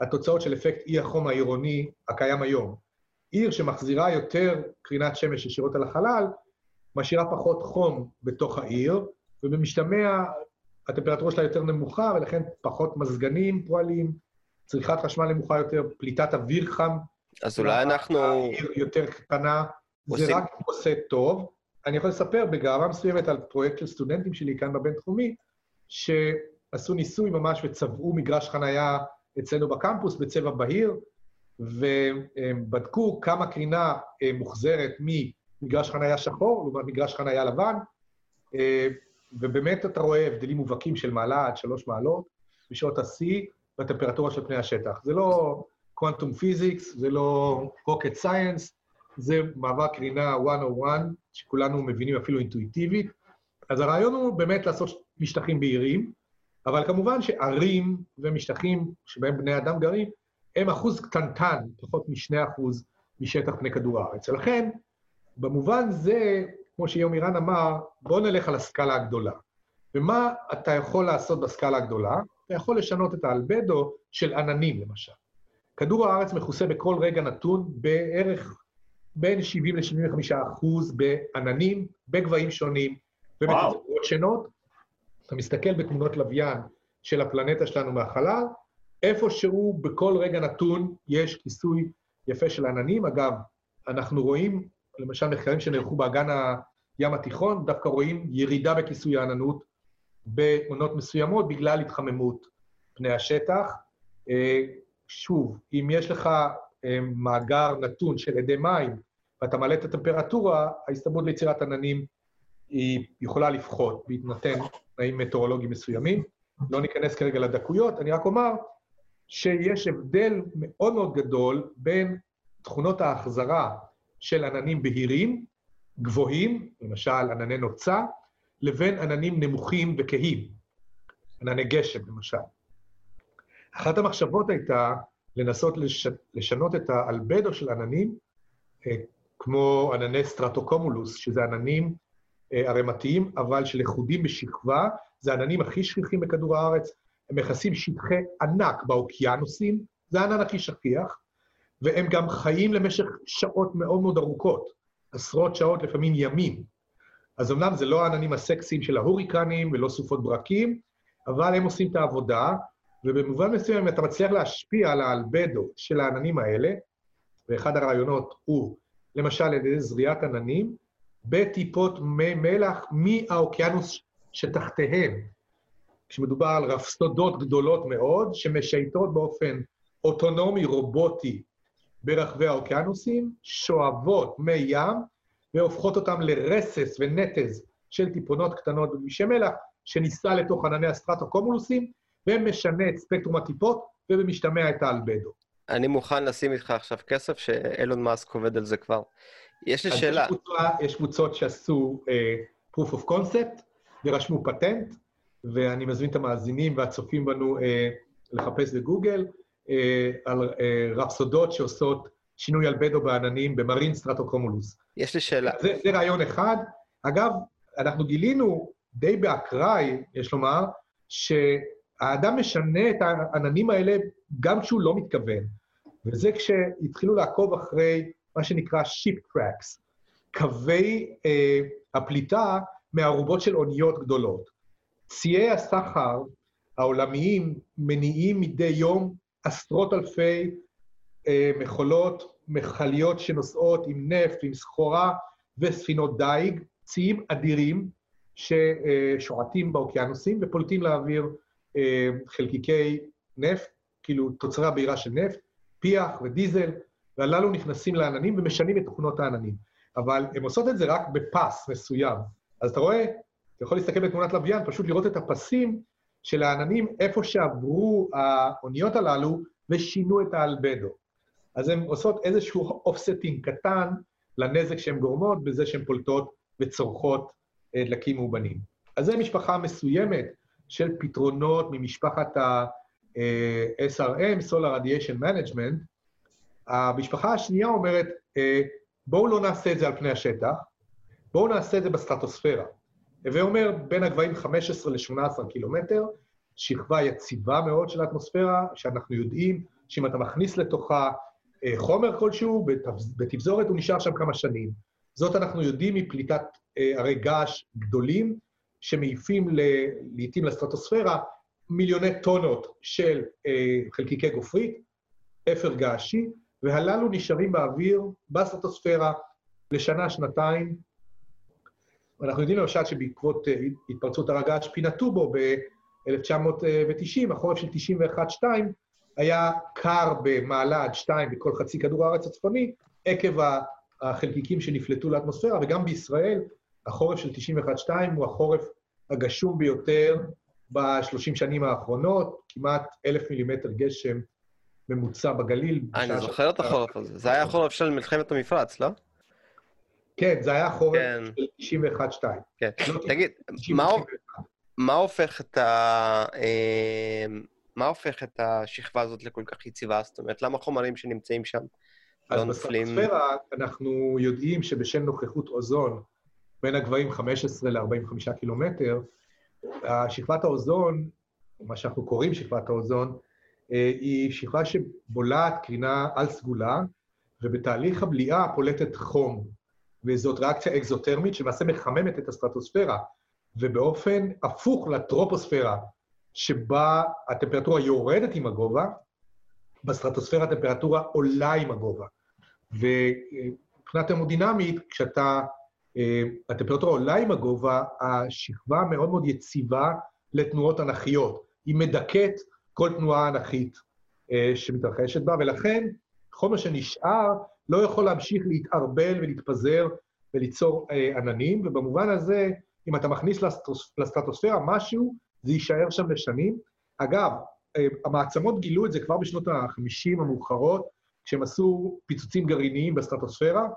מהתוצאות של אפקט אי החום העירוני הקיים היום. עיר שמחזירה יותר קרינת שמש ישירות אל החלל, משאירה פחות חום בתוך העיר, ובמשתמע הטמפרטורה שלה יותר נמוכה, ולכן פחות מזגנים פועלים, צריכת חשמל נמוכה יותר, פליטת אוויר חם אז אולי אנחנו... העיר יותר קטנה, זה עושים- רק עושה טוב. אני יכול לספר בגאווה מסוימת על פרויקט של סטודנטים שלי כאן בבינתחומי, שעשו ניסוי ממש וצבעו מגרש חנייה אצלנו בקמפוס בצבע בהיר, ובדקו כמה קרינה אה, מוחזרת ממגרש חנייה שחור לעומת מגרש חנייה לבן, אה, ובאמת אתה רואה הבדלים מובהקים של מעלה עד שלוש מעלות בשעות השיא בטמפרטורה של פני השטח. זה לא quantum physics, זה לא rocket science, זה מעבר קרינה 101, שכולנו מבינים אפילו אינטואיטיבית. אז הרעיון הוא באמת לעשות משטחים בהירים, אבל כמובן שערים ומשטחים שבהם בני אדם גרים, הם אחוז קטנטן, פחות משני אחוז משטח פני כדור הארץ. ולכן, במובן זה, כמו שיומירן אמר, בואו נלך על הסקאלה הגדולה. ומה אתה יכול לעשות בסקאלה הגדולה? אתה יכול לשנות את האלבדו של עננים, למשל. כדור הארץ מכוסה בכל רגע נתון בערך בין 70 ל-75 אחוז בעננים, בגבהים שונים ובתצורות שונות. אתה מסתכל בתמונות לוויין של הפלנטה שלנו מהחלל, איפשהו בכל רגע נתון יש כיסוי יפה של עננים. אגב, אנחנו רואים, למשל מחקרים שנערכו באגן הים התיכון, דווקא רואים ירידה בכיסוי העננות בעונות מסוימות בגלל התחממות פני השטח. אה, שוב, אם יש לך אה, מאגר נתון של אדי מים ואתה מעלה את הטמפרטורה, ההסתברות ליצירת עננים היא יכולה לפחות בהתנתן תנאים מטאורולוגיים מסוימים. לא ניכנס כרגע לדקויות, אני רק אומר שיש הבדל מאוד מאוד גדול בין תכונות ההחזרה של עננים בהירים, גבוהים, למשל ענני נוצה, לבין עננים נמוכים וכהים, ענני גשם למשל. אחת המחשבות הייתה לנסות לש... לשנות את האלבדו של עננים, אה, כמו ענני סטרטוקומולוס, שזה עננים אה, ערמתיים, אבל שלכודים בשכבה, זה העננים הכי שכיחים בכדור הארץ, הם מכסים שטחי ענק באוקיינוסים, זה הענן הכי שכיח, והם גם חיים למשך שעות מאוד מאוד ארוכות, עשרות שעות, לפעמים ימים. אז אמנם זה לא העננים הסקסיים של ההוריקנים ולא סופות ברקים, אבל הם עושים את העבודה, ובמובן מסוים, אתה מצליח להשפיע על האלבדו של העננים האלה, ואחד הרעיונות הוא, למשל, על ידי זריעת עננים, בטיפות מי מלח מהאוקיינוס שתחתיהם. כשמדובר על רפסודות גדולות מאוד, שמשייטות באופן אוטונומי, רובוטי, ברחבי האוקיינוסים, שואבות מי ים והופכות אותם לרסס ונטז של טיפונות קטנות בכבישי מלח, שניסה לתוך ענני הסטרטוקומולוסים, ומשנה את ספקטרום הטיפות, ובמשתמע את האלבדו. אני מוכן לשים איתך עכשיו כסף שאילון מאסק עובד על זה כבר. יש לי שאלה. יש, קבוצה, יש קבוצות שעשו uh, proof of concept ורשמו פטנט, ואני מזמין את המאזינים והצופים בנו uh, לחפש בגוגל uh, על uh, רפסודות שעושות שינוי אלבדו בעננים ב marine stratocumulus. יש לי שאלה. זה, זה רעיון אחד. אגב, אנחנו גילינו די באקראי, יש לומר, שהאדם משנה את העננים האלה גם כשהוא לא מתכוון. וזה כשהתחילו לעקוב אחרי מה שנקרא שיפ טרקס, קווי אה, הפליטה מהארובות של אוניות גדולות. ציי הסחר העולמיים מניעים מדי יום עשרות אלפי מכולות, מכליות שנוסעות עם נפט, עם סחורה וספינות דיג, ציים אדירים ששועטים באוקיינוסים ופולטים לאוויר אה, חלקיקי נפט, כאילו תוצרי הבעירה של נפט, פיח ודיזל, והללו נכנסים לעננים ומשנים את תכונות העננים. אבל הן עושות את זה רק בפס מסוים. אז אתה רואה, אתה יכול להסתכל בתמונת לוויין, פשוט לראות את הפסים של העננים איפה שעברו האוניות הללו ושינו את האלבדו. אז הן עושות איזשהו offsetting קטן לנזק שהן גורמות בזה שהן פולטות וצורכות אה, דלקים מאובנים. אז זו משפחה מסוימת של פתרונות ממשפחת ה-SRM, Solar Radiation Management. המשפחה השנייה אומרת, אה, בואו לא נעשה את זה על פני השטח, בואו נעשה את זה בסטרטוספירה. הווי אומר, בין הגבהים 15 ל-18 קילומטר, שכבה יציבה מאוד של האטמוספירה, שאנחנו יודעים שאם אתה מכניס לתוכה אה, חומר כלשהו בתפזורת, הוא נשאר שם כמה שנים. זאת אנחנו יודעים מפליטת אה, הרי געש גדולים, שמעיפים לעיתים לסטרטוספירה מיליוני טונות של אה, חלקיקי גופרית, אפר געשי, והללו נשארים באוויר, בסטרטוספירה, לשנה, שנתיים. אנחנו יודעים למשל שבעקבות התפרצות הר הגעש פינטובו ב-1990, החורף של 91-2, היה קר במעלה עד שתיים בכל חצי כדור הארץ הצפוני, עקב החלקיקים שנפלטו לאטמוספירה, וגם בישראל החורף של 91-2 הוא החורף הגשום ביותר בשלושים שנים האחרונות, כמעט אלף מילימטר גשם ממוצע בגליל. אני זוכר את החורף הזה, זה היה החורף של מלחמת המפרץ, לא? כן, זה היה חורף כן. של 91-2. כן, לא תגיד, מה הופך את ה... מה הופך את השכבה הזאת לכל כך יציבה? זאת אומרת, למה חומרים שנמצאים שם לא נופלים? אז בסטרוספירה אנחנו יודעים שבשל נוכחות אוזון בין הגבהים 15 ל-45 קילומטר, שכבת האוזון, מה שאנחנו קוראים שכבת האוזון, אה, היא שכבה שבולעת קרינה על סגולה, ובתהליך הבליעה פולטת חום. וזאת ריאקציה אקזוטרמית שלמעשה מחממת את הסטרטוספירה, ובאופן הפוך לטרופוספירה, שבה הטמפרטורה יורדת עם הגובה, בסטרטוספירה הטמפרטורה עולה עם הגובה. ומבחינה תרמודינמית, כשאתה, אה, הטמפרטורה עולה עם הגובה, השכבה מאוד מאוד יציבה לתנועות אנכיות. היא מדכאת כל תנועה אנכית אה, שמתרחשת בה, ולכן חומר שנשאר לא יכול להמשיך להתערבל ולהתפזר וליצור אה, עננים, ובמובן הזה, אם אתה מכניס לסטרטוספירה משהו, זה יישאר שם לשנים. אגב, אה, המעצמות גילו את זה כבר בשנות ה-50 המאוחרות, כשהם עשו פיצוצים גרעיניים בסטרטוספירה,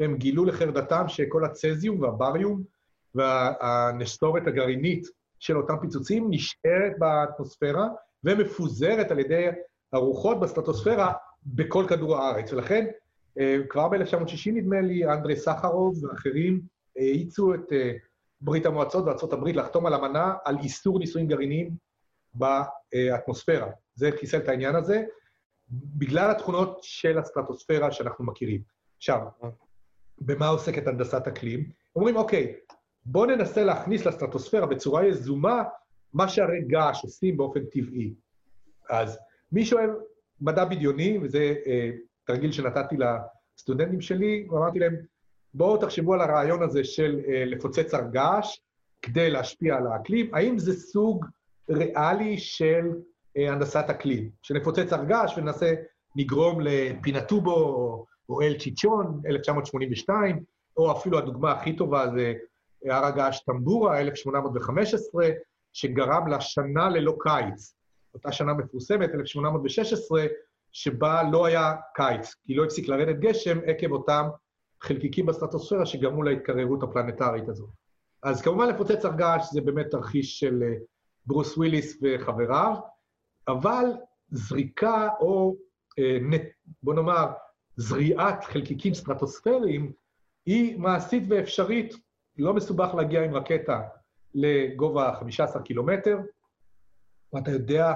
והם גילו לחרדתם שכל הצזיום והבריום והנסתורת הגרעינית של אותם פיצוצים נשארת באטמוספירה ומפוזרת על ידי הרוחות בסטרטוספירה בכל כדור הארץ. ולכן, אה, כבר ב-1960 נדמה לי, אנדרי סחרוב ואחרים האיצו את אה, ברית המועצות הברית לחתום על אמנה על איסור ניסויים גרעיניים באטמוספירה. זה חיסל את העניין הזה, בגלל התכונות של הסטרטוספירה שאנחנו מכירים. עכשיו, במה עוסקת הנדסת אקלים? אומרים, אוקיי, בואו ננסה להכניס לסטרטוספירה בצורה יזומה מה שהרי געש עושים באופן טבעי. אז מי שואל מדע בדיוני, וזה אה, תרגיל שנתתי לסטודנטים שלי, ואמרתי להם, בואו תחשבו על הרעיון הזה של אה, לפוצץ הר געש כדי להשפיע על האקלים, האם זה סוג ריאלי של אה, הנדסת אקלים, שנפוצץ הר געש וננסה לגרום לפינטובו או, אל צ'יצ'ון, 1982, או אפילו הדוגמה הכי טובה זה הר הגעש טמבורה, 1815, שגרם לשנה ללא קיץ. אותה שנה מפורסמת, 1816, שבה לא היה קיץ, כי לא הפסיק לרדת גשם עקב אותם חלקיקים בסטרטוספירה שגרמו להתקררות הפלנטרית הזו. אז כמובן לפוצץ הר געש זה באמת תרחיש של אה, ברוס וויליס וחבריו, אבל זריקה או, אה, בוא נאמר, זריעת חלקיקים סטרטוספריים היא מעשית ואפשרית. לא מסובך להגיע עם רקטה לגובה 15 קילומטר, ואתה יודע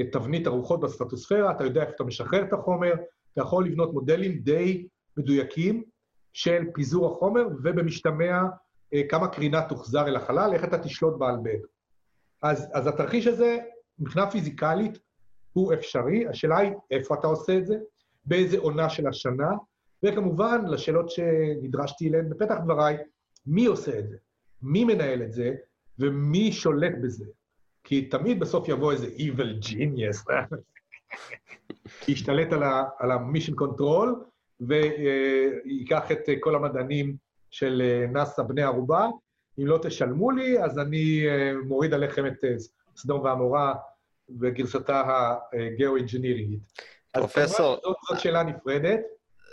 את תבנית הרוחות בסטרטוספירה, אתה יודע איפה אתה משחרר את החומר, אתה יכול לבנות מודלים די מדויקים של פיזור החומר, ובמשתמע אה, כמה קרינה תוחזר אל החלל, איך אתה תשלוט בה על. אז, אז התרחיש הזה, מבחינה פיזיקלית, הוא אפשרי, השאלה היא איפה אתה עושה את זה, באיזה עונה של השנה, וכמובן, לשאלות שנדרשתי אליהן בפתח דבריי, מי עושה את זה? מי מנהל את זה? ומי שולט בזה? כי תמיד בסוף יבוא איזה evil genius, [laughs] ישתלט על ה-mission control, וייקח את כל המדענים של נאס"א בני ערובה. אם לא תשלמו לי, אז אני מוריד עליכם את סדום ועמורה בגרסתה הגאו-אינג'ינירינגית. אז פרופסור- כמובן זאת, זאת שאלה נפרדת,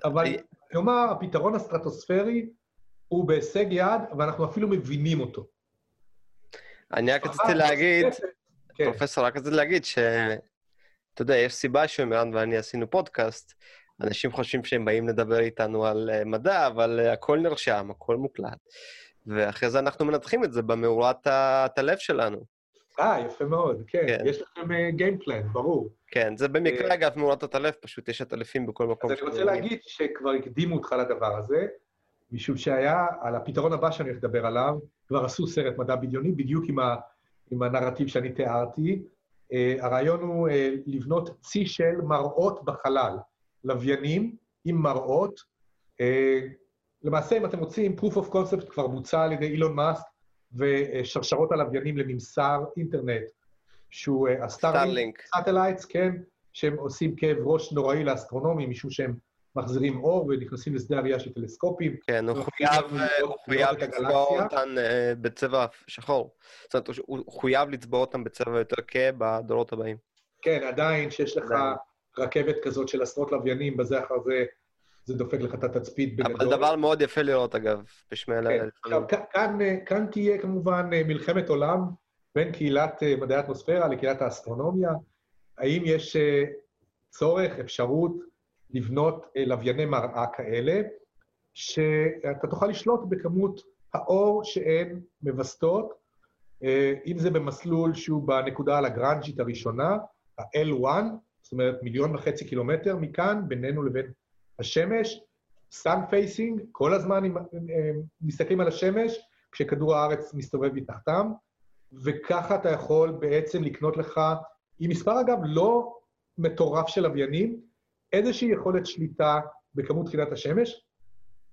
אבל כלומר, הפתרון הסטרטוספרי הוא בהישג יד, ואנחנו אפילו מבינים אותו. אני רק רציתי להגיד, כן, פרופסור, רק רציתי להגיד ש... אתה יודע, יש סיבה שמירן ואני עשינו פודקאסט. אנשים חושבים שהם באים לדבר איתנו על אה, מדע, אבל אה, הכל נרשם, הכל מוקלט. ואחרי זה אנחנו מנתחים את זה במאורת הלב שלנו. אה, יפה מאוד, כן. כן. יש לכם גיימפלן, ברור. כן, זה במקרה, אה, אגב, מאורת הלב, פשוט יש עטלפים בכל מקום. אז אני רוצה להגיד שכבר הקדימו אותך לדבר הזה, משום שהיה, על הפתרון הבא שאני הולך לדבר עליו, כבר עשו סרט מדע בדיוני, בדיוק עם, ה, עם הנרטיב שאני תיארתי. Uh, הרעיון הוא uh, לבנות צי של מראות בחלל, לוויינים עם מראות. Uh, למעשה, אם אתם רוצים, proof of concept כבר בוצע על ידי אילון מאסק, ושרשרות הלוויינים לממסר אינטרנט, שהוא uh, סטארלינק. satellites, כן, שהם עושים כאב ראש נוראי לאסטרונומים, משום שהם מחזירים אור ונכנסים לשדה הראייה של טלסקופים. כן, הוא חויב, אה, הוא חויב לצבוע. אותן אה, בצבע שחור. זאת אומרת, הוא חויב לצבוע אותן בצבע יותר כהה בדורות הבאים. כן, עדיין, שיש לך. רכבת כזאת של עשרות לוויינים, בזה אחר זה, זה דופק לך את התצפית בגדול. אבל דבר מאוד יפה לראות, אגב, בשמי אלה. כן. עכשיו, כאן, אה, כאן תהיה כמובן אה, מלחמת עולם בין קהילת אה, מדעי האטמוספירה לקהילת האסטרונומיה. האם יש אה, צורך, אפשרות, לבנות לווייני מראה כאלה, שאתה תוכל לשלוט בכמות האור שהן מווסתות, אם זה במסלול שהוא בנקודה הלגרנג'ית הראשונה, ה-L1, זאת אומרת מיליון וחצי קילומטר מכאן, בינינו לבין השמש, sun facing, כל הזמן הם, הם, הם מסתכלים על השמש, כשכדור הארץ מסתובב מתחתם, וככה אתה יכול בעצם לקנות לך, עם מספר אגב לא מטורף של לוויינים, איזושהי יכולת שליטה בכמות קרינת השמש.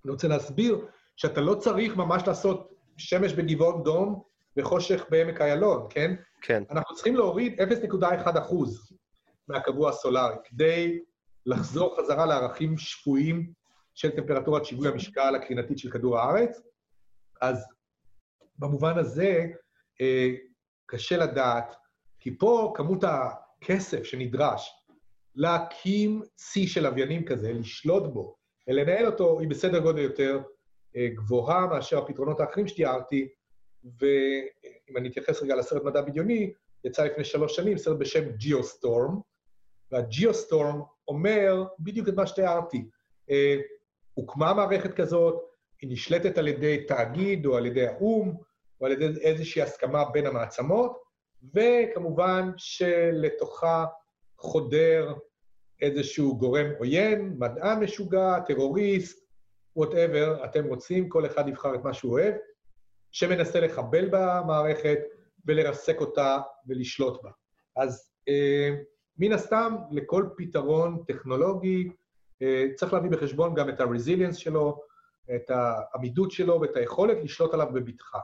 אני רוצה להסביר שאתה לא צריך ממש לעשות שמש בגבעון דום וחושך בעמק איילון, כן? כן, אנחנו צריכים להוריד 0.1 אחוז מהקבוע הסולארי, כדי לחזור חזרה לערכים שפויים של טמפרטורת שיווי המשקל הקרינתית של כדור הארץ. אז במובן הזה, אה, קשה לדעת, כי פה כמות הכסף שנדרש להקים צי של לוויינים כזה, לשלוט בו ולנהל אותו, היא בסדר גודל יותר אה, גבוהה מאשר הפתרונות האחרים שתיארתי, ואם אני אתייחס רגע לסרט מדע בדיוני, יצא לפני שלוש שנים סרט בשם ג'יוסטורם, והג'יוסטורם אומר בדיוק את מה שתיארתי. אה, הוקמה מערכת כזאת, היא נשלטת על ידי תאגיד או על ידי האו"ם, או על ידי איזושהי הסכמה בין המעצמות, וכמובן שלתוכה חודר איזשהו גורם עוין, מדען משוגע, טרוריסט, whatever, אתם רוצים, כל אחד יבחר את מה שהוא אוהב, שמנסה לחבל במערכת ולרסק אותה ולשלוט בה. אז אה, מן הסתם, לכל פתרון טכנולוגי אה, צריך להביא בחשבון גם את ה-resilience שלו, את העמידות שלו ואת היכולת לשלוט עליו בבטחה.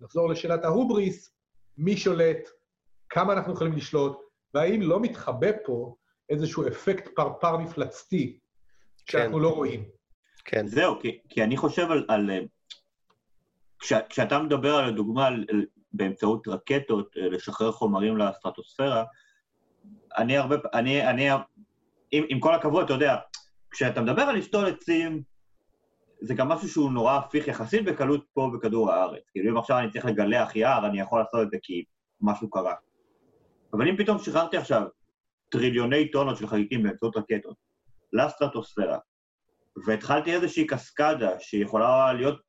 נחזור לשאלת ההובריס, מי שולט, כמה אנחנו יכולים לשלוט, והאם לא מתחבא פה איזשהו אפקט פרפר מפלצתי שאנחנו כן. לא רואים. כן. זהו, כי, כי אני חושב על... על אה, כש, כשאתה מדבר על הדוגמה על, על, באמצעות רקטות אה, לשחרר חומרים לסטרטוספירה, אני הרבה... אני... אני עם, עם כל הכבוד, אתה יודע, כשאתה מדבר על לשתול עצים, זה גם משהו שהוא נורא הפיך יחסית בקלות פה בכדור הארץ. כאילו, אם עכשיו אני צריך לגלח יער, אני יכול לעשות את זה כי משהו קרה. אבל אם פתאום שחררתי עכשיו טריליוני טונות של חגיגים באמצעות רקטות לסטרטוספירה, והתחלתי איזושהי קסקדה שיכולה להיות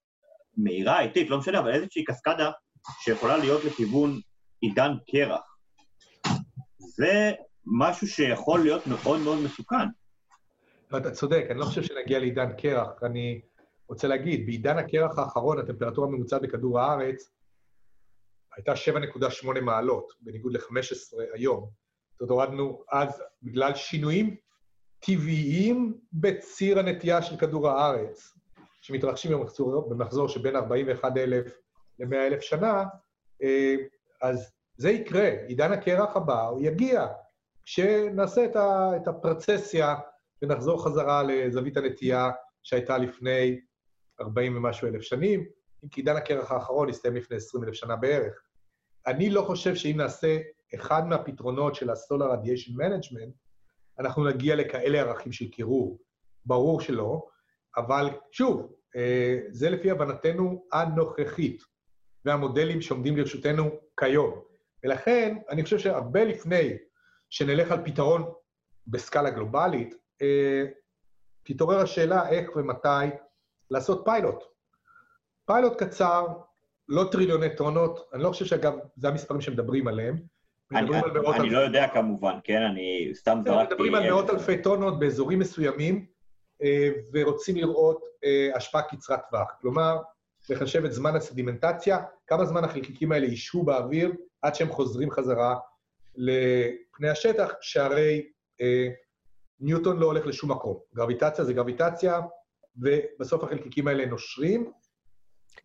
מהירה, איטית, לא משנה, אבל איזושהי קסקדה שיכולה להיות לכיוון עידן קרח. זה משהו שיכול להיות מאוד מאוד מסוכן. ואתה צודק, אני לא חושב שנגיע לעידן קרח. אני רוצה להגיד, בעידן הקרח האחרון, הטמפרטורה הממוצעת בכדור הארץ הייתה 7.8 מעלות, בניגוד ל-15 היום. זאת אומרת, הורדנו אז, בגלל שינויים טבעיים בציר הנטייה של כדור הארץ, שמתרחשים במחזור, במחזור שבין 41,000 ל-100,000 שנה, אה, אז זה יקרה. עידן הקרח הבא, הוא יגיע, כשנעשה את, הפרצסיה ונחזור חזרה לזווית הנטייה שהייתה לפני 40 ומשהו אלף שנים, אם כי עידן הקרח האחרון הסתיים לפני 20 אלף שנה בערך. אני לא חושב שאם נעשה אחד מהפתרונות של ה-Solar Radiation Management, אנחנו נגיע לכאלה ערכים של קירור. ברור שלא, אבל שוב, אה, זה לפי הבנתנו הנוכחית, והמודלים שעומדים לרשותנו כיום. ולכן, אני חושב שהרבה לפני שנלך על פתרון בסקאלה גלובלית, אה, תתעורר השאלה איך ומתי לעשות פיילוט. פיילוט קצר, לא טריליוני טונות, אני לא חושב שאגב, זה המספרים שמדברים עליהם. אני, אני, אני לא יודע כמובן, כן? אני סתם זרקתי... מדברים על מאות אלפי טונות באזורים מסוימים, אה, ורוצים לראות אה, השפעה קצרת טווח. כלומר, לחשב את זמן הסדימנטציה, כמה זמן החלקיקים האלה ישהו באוויר עד שהם חוזרים חזרה לפני השטח, שהרי אה, ניוטון לא הולך לשום מקום. גרביטציה זה גרביטציה, ובסוף החלקיקים האלה נושרים.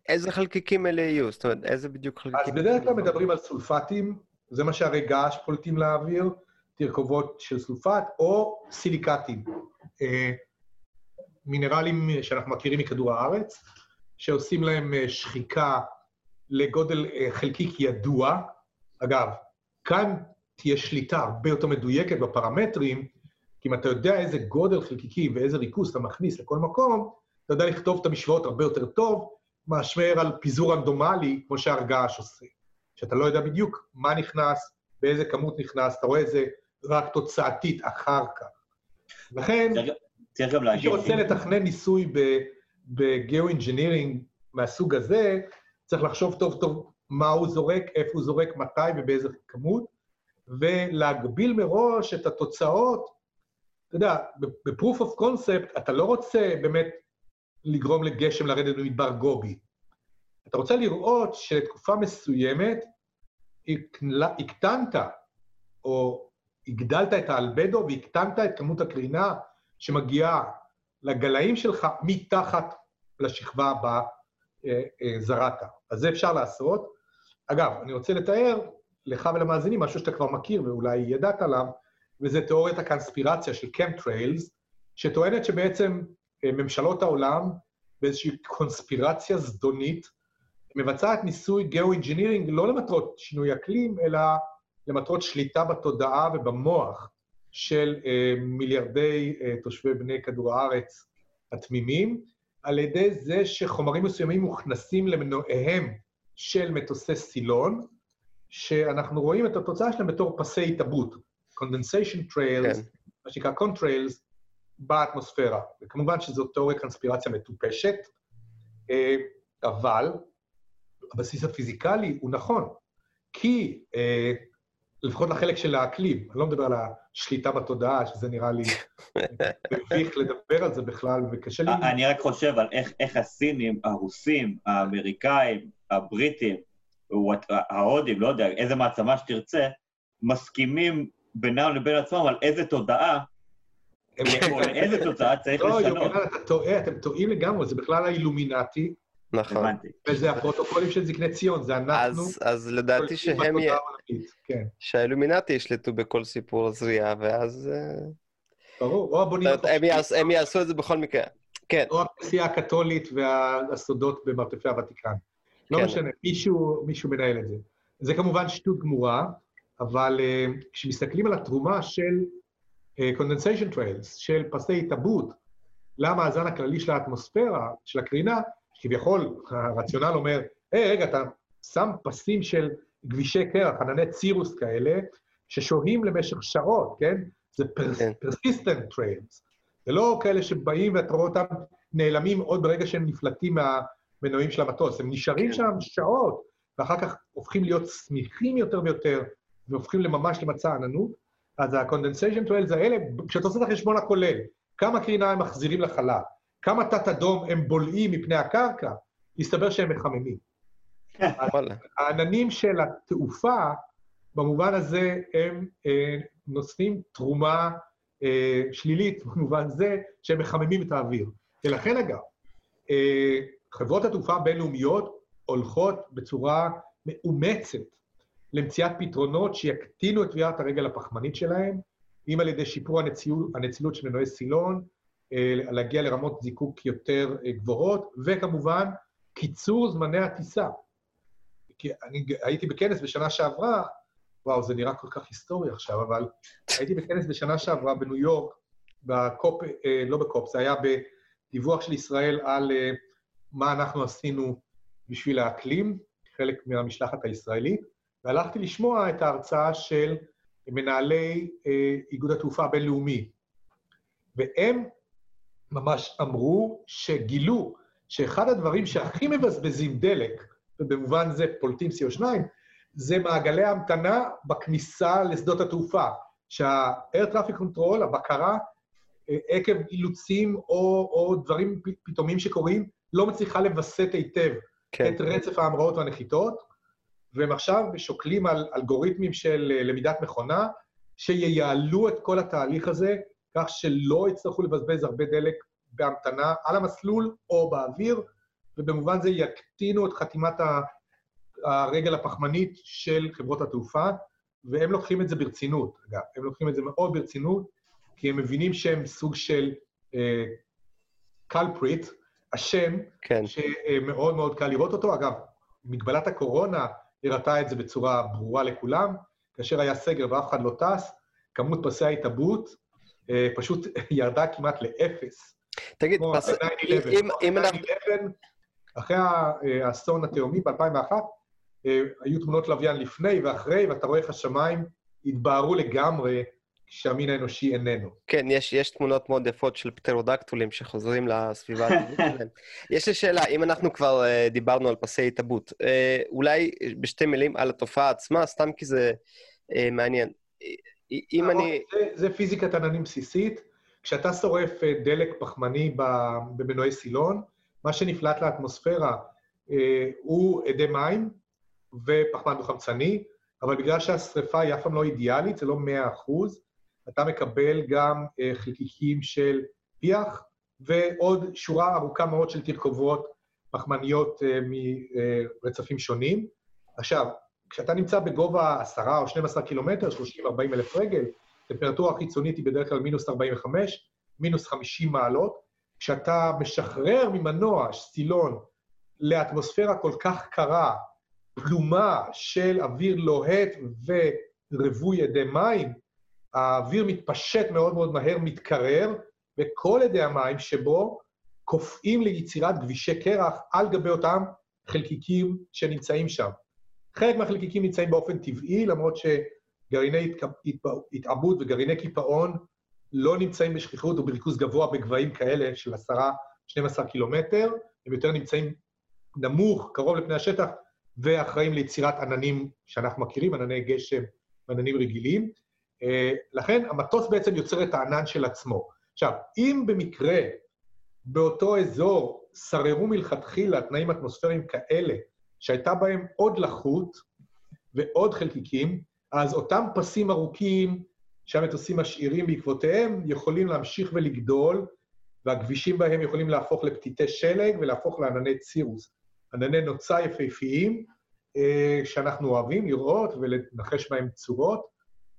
איזה חלקיקים אלה יהיו? זאת אומרת, איזה בדיוק חלקיקים? אז בדרך כלל מדברים על סולפטים, זה מה שהרי געש פולטים לאוויר, תרכובות של סולפט, או סיליקטים. אה, מינרלים שאנחנו מכירים מכדור הארץ, שעושים להם אה, שחיקה לגודל אה, חלקיק ידוע. אגב, כאן תהיה שליטה הרבה יותר מדויקת בפרמטרים, כי אם אתה יודע איזה גודל חלקיקים ואיזה ריכוז אתה מכניס לכל מקום, אתה יודע לכתוב את המשוואות הרבה יותר טוב, מאשר על פיזור רנדומלי, כמו שהרגש עושה. שאתה לא יודע בדיוק מה נכנס, באיזה כמות נכנס, אתה רואה את זה רק תוצאתית אחר כך. לכן, צריך גם להגיד... מי שרוצה לתכנן ניסוי ב geo-engineering מהסוג הזה, צריך לחשוב טוב טוב מה הוא זורק, איפה הוא זורק, מתי ובאיזה כמות, ולהגביל מראש את התוצאות. אתה יודע, ב-proof of concept אתה לא רוצה באמת לגרום לגשם לרדת במדבר גובי. אתה רוצה לראות שלתקופה מסוימת הקטנת, או הגדלת את האלבדו והקטנת את כמות הקרינה שמגיעה לגלאים שלך מתחת לשכבה הבאה אה, אה, זרעת. אז זה אפשר לעשות. אגב, אני רוצה לתאר לך ולמאזינים משהו שאתה כבר מכיר ואולי ידעת עליו, וזה תיאוריית הקונספירציה של chemtrails, שטוענת שבעצם אה, ממשלות העולם, באיזושהי קונספירציה זדונית, מבצעת ניסוי geoengineering לא למטרות שינוי אקלים, אלא למטרות שליטה בתודעה ובמוח של אה, מיליארדי אה, תושבי בני כדור הארץ התמימים, על ידי זה שחומרים מסוימים מוכנסים למנועיהם של מטוסי סילון, שאנחנו רואים את התוצאה שלהם בתור פסי condensation trails, כן. מה שנקרא contrails, באטמוספירה. וכמובן שזו תיאוריה קונספירציה מטופשת, אה, אבל הבסיס הפיזיקלי הוא נכון, כי לפחות לחלק של האקלים, אני לא מדבר על השליטה בתודעה, שזה נראה לי [laughs] מביך לדבר על זה בכלל, וקשה לי... אני רק חושב על איך, איך הסינים, הרוסים, האמריקאים, הבריטים, ההודים, לא יודע, איזה מעצמה שתרצה, מסכימים בינם לבין עצמם על איזה תודעה, או לאיזה תוצאה צריך לשנות. לא, אתה טועה, אתם טועים לגמרי, זה בכלל האילומינטי, נכון. וזה הפרוטוקולים של זקני ציון, זה אנחנו. אז, אז לדעתי שהם... י... כן. שהאילומינטי ישלטו בכל סיפור הזריעה, ואז... אה, ברור, או הבונים... הם יעשו את זה בכל מקרה. כן. או הכנסייה הקתולית והסודות במרתפי הוותיקן. לא כן. משנה, מישהו, מישהו מנהל את זה. זה כמובן שטות גמורה, אבל uh, כשמסתכלים על התרומה של uh, condensation trails, של פסי התאבות, למאזן הכללי של האטמוספירה, של הקרינה, כביכול, הרציונל אומר, היי, רגע, אתה שם פסים של כבישי קרח, ענני צירוס כאלה, ששוהים למשך שעות, כן? זה כן. persistent trails. זה לא כאלה שבאים ואתה רואה אותם נעלמים עוד ברגע שהם נפלטים מהמנועים של המטוס. הם נשארים כן. שם שעות, ואחר כך הופכים להיות סמיכים יותר ויותר, והופכים לממש למצע עננות. אז ה-condensation trails האלה, כשאתה עושה את החשבון הכולל, כמה קרינה הם מחזירים לחלל, כמה תת-אדום הם בולעים מפני הקרקע, הסתבר שהם מחממים. [laughs] העננים של התעופה, במובן הזה, הם אה, נושאים תרומה אה, שלילית, במובן זה שהם מחממים את האוויר. ולכן, אגב, אה, חברות התעופה הבינלאומיות הולכות בצורה מאומצת למציאת פתרונות שיקטינו את טביעת הרגל הפחמנית שלהם, אם על ידי שיפור הנצילות, הנצילות של מנועי סילון, אה, להגיע לרמות זיקוק יותר אה, גבוהות, וכמובן, קיצור זמני הטיסה. כי אני הייתי בכנס בשנה שעברה, וואו, זה נראה כל כך היסטורי עכשיו, אבל הייתי בכנס בשנה שעברה בניו יורק, בקופ, אה, לא בקופ, זה היה בדיווח של ישראל על מה אנחנו עשינו בשביל האקלים, חלק מהמשלחת הישראלית, והלכתי לשמוע את ההרצאה של מנהלי אה, איגוד התעופה הבינלאומי. והם ממש אמרו שגילו שאחד הדברים שהכי מבזבזים דלק, ובמובן זה פולטים CO2, זה מעגלי ההמתנה בכניסה לשדות התעופה. שה-air traffic control, הבקרה, אה, עקב אילוצים או, או דברים פתאומיים שקורים, לא מצליחה לווסת היטב כן. את רצף ההמראות והנחיתות, והם עכשיו שוקלים על אלגוריתמים של אה, למידת מכונה, שייעלו את כל התהליך הזה, כך שלא יצטרכו לבזבז הרבה דלק בהמתנה על המסלול או באוויר, ובמובן זה יקטינו את חתימת הרגל הפחמנית של חברות התעופה, והם לוקחים את זה ברצינות, אגב, הם לוקחים את זה מאוד ברצינות, כי הם מבינים שהם סוג של קלפריט, uh, אשם, כן. שמאוד מאוד קל לראות אותו. אגב, מגבלת הקורונה הראתה את זה בצורה ברורה לכולם, כאשר היה סגר ואף אחד לא טס, כמות פסי ההתאברות uh, פשוט [laughs] ירדה כמעט לאפס. תגיד, פס... אם, אם. אחרי האסון התאומי ב-2001, אה, היו תמונות לוויין לפני ואחרי, ואתה רואה איך השמיים התבהרו לגמרי כשהמין האנושי איננו. כן, יש, יש תמונות מאוד יפות של פטרודקטולים שחוזרים לסביבה הטבעית [laughs] שלהם. יש לי שאלה, אם אנחנו כבר uh, דיברנו על פסי התאבות, uh, אולי בשתי מילים על התופעה עצמה, סתם כי זה uh, מעניין. אם אני... זה, זה פיזיקת עננים בסיסית. כשאתה שורף דלק פחמני במנועי סילון, מה שנפלט לאטמוספירה אה, הוא אדי מים ופחמן דו-חמצני, אבל בגלל שהשריפה היא אף פעם לא אידיאלית, זה לא 100 אחוז, אתה מקבל גם אה, חלקיקים של פיח ועוד שורה ארוכה מאוד של תרכובות פחמניות אה, מרצפים שונים. עכשיו, כשאתה נמצא בגובה 10 או 12 קילומטר, 30-40 אלף רגל, טמפרטורה חיצונית היא בדרך כלל מינוס 45, מינוס 50 מעלות. כשאתה משחרר ממנוע סילון לאטמוספירה כל כך קרה, פלומה של אוויר לוהט ורווי אדי מים, האוויר מתפשט מאוד מאוד מהר, מתקרר, וכל אדי המים שבו קופאים ליצירת גבישי קרח על גבי אותם חלקיקים שנמצאים שם. חלק מהחלקיקים נמצאים באופן טבעי, למרות שגרעיני התעבות וגרעיני קיפאון לא נמצאים בשכיחות או בריכוז גבוה בגבהים כאלה של 10-12 קילומטר, הם יותר נמצאים נמוך, קרוב לפני השטח, ואחראים ליצירת עננים שאנחנו מכירים, ענני גשם ועננים רגילים. אה, לכן המטוס בעצם יוצר את הענן של עצמו. עכשיו, אם במקרה באותו אזור שררו מלכתחילה תנאים אטמוספריים כאלה, שהייתה בהם עוד לחות ועוד חלקיקים, אז אותם פסים ארוכים שהמטוסים משאירים בעקבותיהם יכולים להמשיך ולגדול, והכבישים בהם יכולים להפוך לפתיתי שלג ולהפוך לענני צירוס. ענני נוצה יפהפיים, אה, שאנחנו אוהבים לראות ולנחש בהם צורות,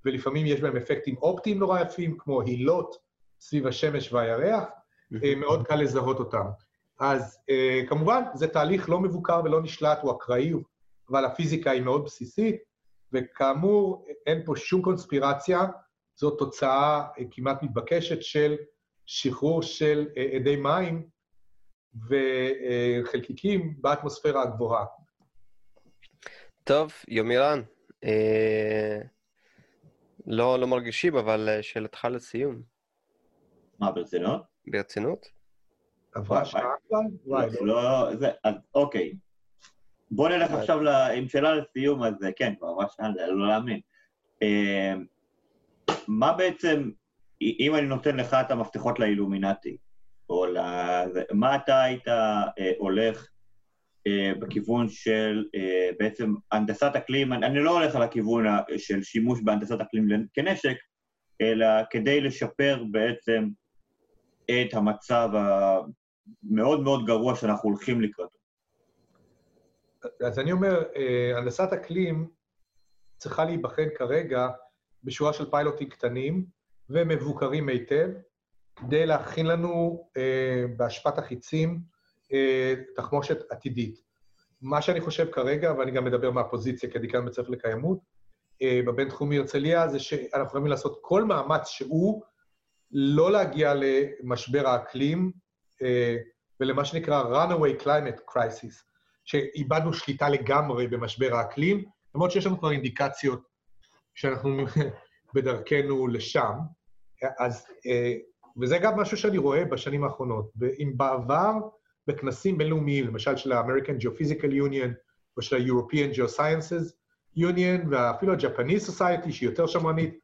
ולפעמים יש בהם אפקטים אופטיים נורא יפים, כמו הילות סביב השמש והירח, אה, [laughs] מאוד קל לזהות אותם. אז אה, כמובן, זה תהליך לא מבוקר ולא נשלט, הוא אקראי, אבל הפיזיקה היא מאוד בסיסית, וכאמור, אין פה שום קונספירציה, זו תוצאה אה, כמעט מתבקשת של שחרור של אדי מים וחלקיקים באטמוספירה הגבוהה. טוב, יומירן, אה, לא, לא מרגישים, אבל אה, שאלתך לסיום. מה, ברצינות? ברצינות? עברה שעה כבר? וואי, לא, לא, זה, אז אוקיי. בוא נלך עכשיו עם שאלה לסיום, אז כן, כבר עברה שעה, זה לא להאמין. מה בעצם, אם אני נותן לך את המפתחות לאילומינטי, או לזה, מה אתה היית אה, הולך בכיוון של אה, בעצם הנדסת אקלים, אני, לא הולך על הכיוון של שימוש בהנדסת אקלים כנשק, אלא כדי לשפר בעצם את המצב המאוד מאוד גרוע שאנחנו הולכים לקראתו. אז אני אומר, אה, הנדסת אקלים צריכה להיבחן כרגע בשורה של פיילוטים קטנים ומבוקרים היטב, כדי להכין לנו אה, בהשפעת החיצים אה, תחמושת עתידית. מה שאני חושב כרגע, ואני גם מדבר מהפוזיציה כדיקן בית ספר לקיימות, אה, בבינתחומי הרצליה זה שאנחנו יכולים לעשות כל מאמץ שהוא לא להגיע למשבר האקלים אה, ולמה שנקרא runaway climate crisis, שאיבדנו שליטה לגמרי במשבר האקלים, למרות שיש לנו כבר אינדיקציות שאנחנו [laughs] בדרכנו לשם. אז, אה, וזה גם משהו שאני רואה בשנים האחרונות. אם בעבר, בכנסים בינלאומיים, למשל של ה-American Geophysical Union או של ה-European Geosciences Union, ואפילו ה-Japanese Society, שהיא יותר שמרנית,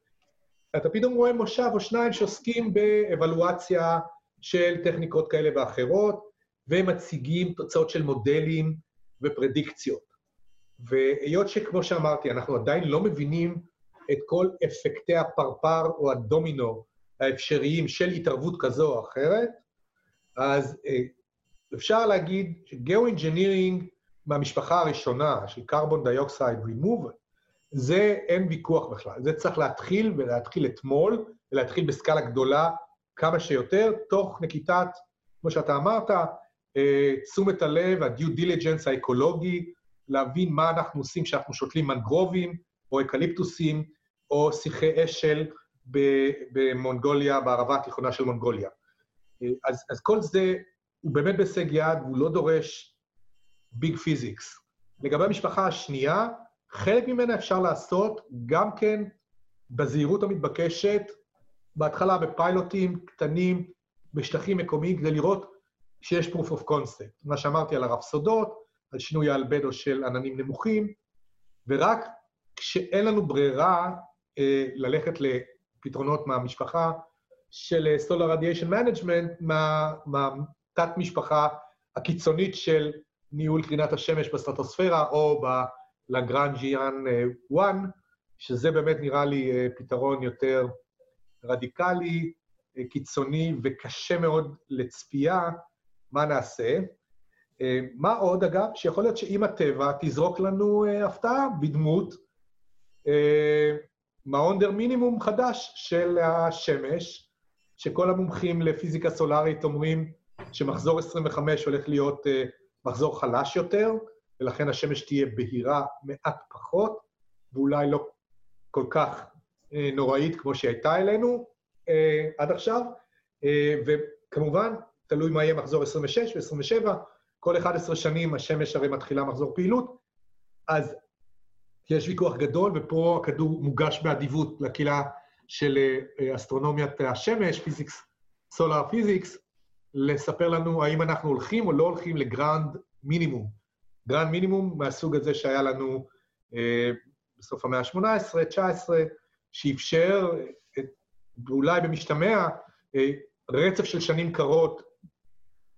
אתה פתאום רואה מושב או שניים שעוסקים באבלואציה של טכניקות כאלה ואחרות, ומציגים תוצאות של מודלים ופרדיקציות. והיות שכמו שאמרתי, אנחנו עדיין לא מבינים את כל אפקטי הפרפר או הדומינו האפשריים של התערבות כזו או אחרת, אז אה, אפשר להגיד ש geoengineering מהמשפחה הראשונה של carbon dioxide removal, זה אין ויכוח בכלל. זה צריך להתחיל, ולהתחיל אתמול, ולהתחיל בסקאלה גדולה כמה שיותר, תוך נקיטת, כמו שאתה אמרת, אה, תשומת הלב, ה-due diligence האקולוגי, להבין מה אנחנו עושים כשאנחנו שותלים מנגרובים, או אקליפטוסים, או שיחי אשל במונגוליה, בערבה התיכונה של מונגוליה. אה, אז, אז כל זה הוא באמת בהישג יד, והוא לא דורש big physics. לגבי המשפחה השנייה, חלק ממנה אפשר לעשות גם כן בזהירות המתבקשת, בהתחלה בפיילוטים קטנים, בשטחים מקומיים, כדי לראות שיש proof of concept. מה שאמרתי על הרפסודות, על שינוי האלבדו של עננים נמוכים, ורק כשאין לנו ברירה אה, ללכת לפתרונות מהמשפחה של Solar Radiation Management, מהתת-משפחה הקיצונית של ניהול קרינת השמש בסטרטוספירה, או ב Lagrangian 1, שזה באמת נראה לי אה, פתרון יותר רדיקלי, אה, קיצוני וקשה מאוד לצפייה, מה נעשה? אה, מה עוד, אגב? שיכול להיות שאם הטבע תזרוק לנו הפתעה בדמות מעונדר מינימום חדש של השמש, שכל המומחים לפיזיקה סולארית אומרים שמחזור 25 הולך להיות מחזור חלש יותר, ולכן השמש תהיה בהירה מעט פחות, ואולי לא כל כך אה, נוראית כמו שהיא הייתה אלינו אה, עד עכשיו. אה, וכמובן, תלוי מה יהיה מחזור 26 ו-27, כל 11 שנים השמש הרי מתחילה מחזור פעילות, אז יש ויכוח גדול, ופה הכדור מוגש באדיבות לקהילה של אה, אסטרונומיית השמש, physics, solar physics, לספר לנו האם אנחנו הולכים או לא הולכים ל grand minimum. grand minimum מהסוג הזה שהיה לנו אה, בסוף המאה ה-18, 19, שאפשר, אה, ואולי במשתמע, אה, רצף של שנים קרות,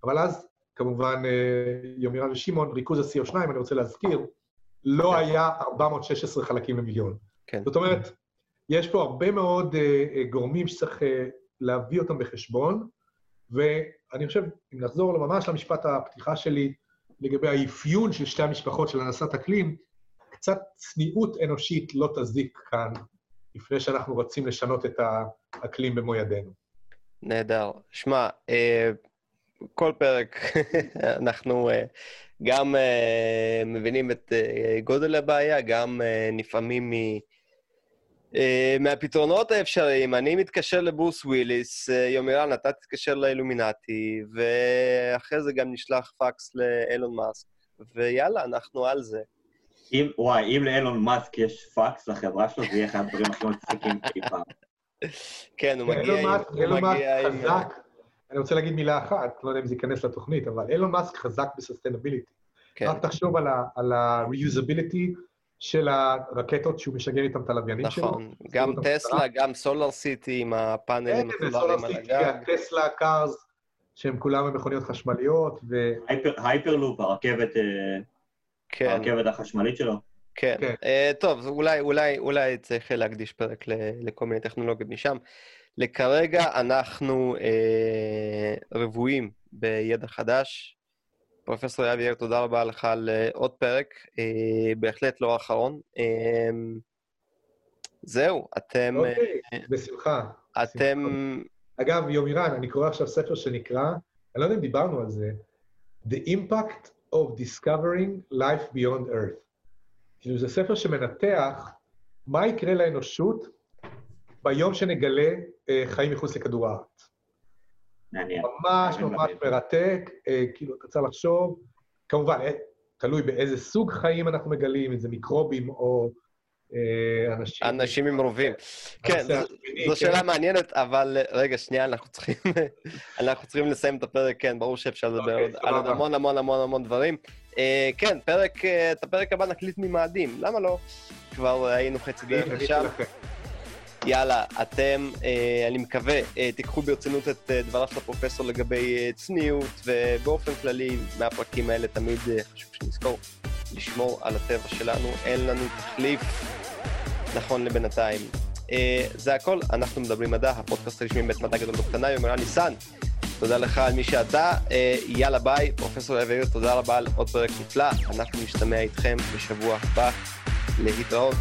אבל אז, כמובן, אה, יומירן ושמעון, ריכוז ה-CO2, אני רוצה להזכיר, לא כן. היה 416 חלקים למיליון. כן. זאת אומרת, יש פה הרבה מאוד אה, אה, גורמים שצריך אה, להביא אותם בחשבון, ואני חושב, אם נחזור ממש למשפט הפתיחה שלי לגבי האפיון של שתי המשפחות של הנדסת אקלים, קצת צניעות אנושית לא תזיק כאן, לפני שאנחנו רוצים לשנות את האקלים במו ידינו. נהדר. שמע, אה, כל פרק [laughs] אנחנו אה, גם אה, מבינים את גודל הבעיה, גם נפעמים מ... Uh, מהפתרונות האפשריים, אני מתקשר לברוס וויליס, uh, יומירן, אתה תתקשר לאילומינטי, ואחרי זה גם נשלח פקס לאילון מאסק, ויאללה, אנחנו על זה. אם, וואי, אם לאילון מאסק יש פקס לחברה שלו, זה יהיה אחד הדברים הכי מצחיקים אי פעם. כן, הוא מגיע עם... אילון מאסק חזק, אני רוצה להגיד מילה אחת, לא יודע אם זה ייכנס לתוכנית, אבל אילון מאסק חזק ב sustainability. כן. רק תחשוב על ה-reusability, של הרקטות שהוא משגר איתם את הלוויינים שלו. נכון, גם טסלה, גם סולר סיטי עם הפאנלים כן, הסולאריים על הגג. טסלה, cars, שהם כולם במכוניות חשמליות, ו... הייפרלופ, הרכבת, אה, כן. הרכבת החשמלית שלו. כן. כן. Uh, טוב, אולי, אולי, אולי צריך להקדיש פרק לכל מיני טכנולוגיות משם. לכרגע אנחנו אה, רוויים בידע חדש, פרופסור יואב יאיר, תודה רבה לך על אה, עוד פרק, אה, בהחלט לא האחרון. אה, זהו, אתם... אוקיי, בשמחה. אתם... אגב, יומירן, אני קורא עכשיו ספר שנקרא, אני לא יודע אם דיברנו על זה, The Impact of Discovering Life Beyond Earth. כאילו, זה ספר שמנתח מה יקרה לאנושות ביום שנגלה אה, חיים מחוץ לכדור הארץ? מעניין. ממש מעניין ממש. מרתק, אה, כאילו, אתה צריך לחשוב, כמובן, אה, תלוי באיזה סוג חיים אנחנו מגלים, אם זה מיקרובים או אה, אנשים... אנשים עם רובים. כן, זו- זו כן. שאלה מעניינת, אבל רגע, שנייה, אנחנו צריכים [laughs] אנחנו צריכים לסיים את הפרק, כן, ברור שאפשר לדבר אוקיי, עוד- על עוד. המון המון המון המון דברים. כן, פרק, את הפרק הבא נקליט ממאדים, למה לא? כבר היינו חצי דרך לשם. יאללה, אתם, אה, אני מקווה, אה, תיקחו ברצינות את אה, דבריו של הפרופסור לגבי צניעות, ובאופן כללי, מהפרקים האלה תמיד חשוב שנזכור לשמור על הטבע שלנו, אין לנו תחליף נכון לבינתיים. זה הכל, אנחנו מדברים מדע, הפודקאסט הרשמי מבית מדע גדול בקטנה, יומרן ניסן. תודה לך על מי שאתה, יאללה ביי, פרופסור יאיר, תודה רבה על עוד פרק נפלא, אנחנו נשתמע איתכם בשבוע הבא, להתראות.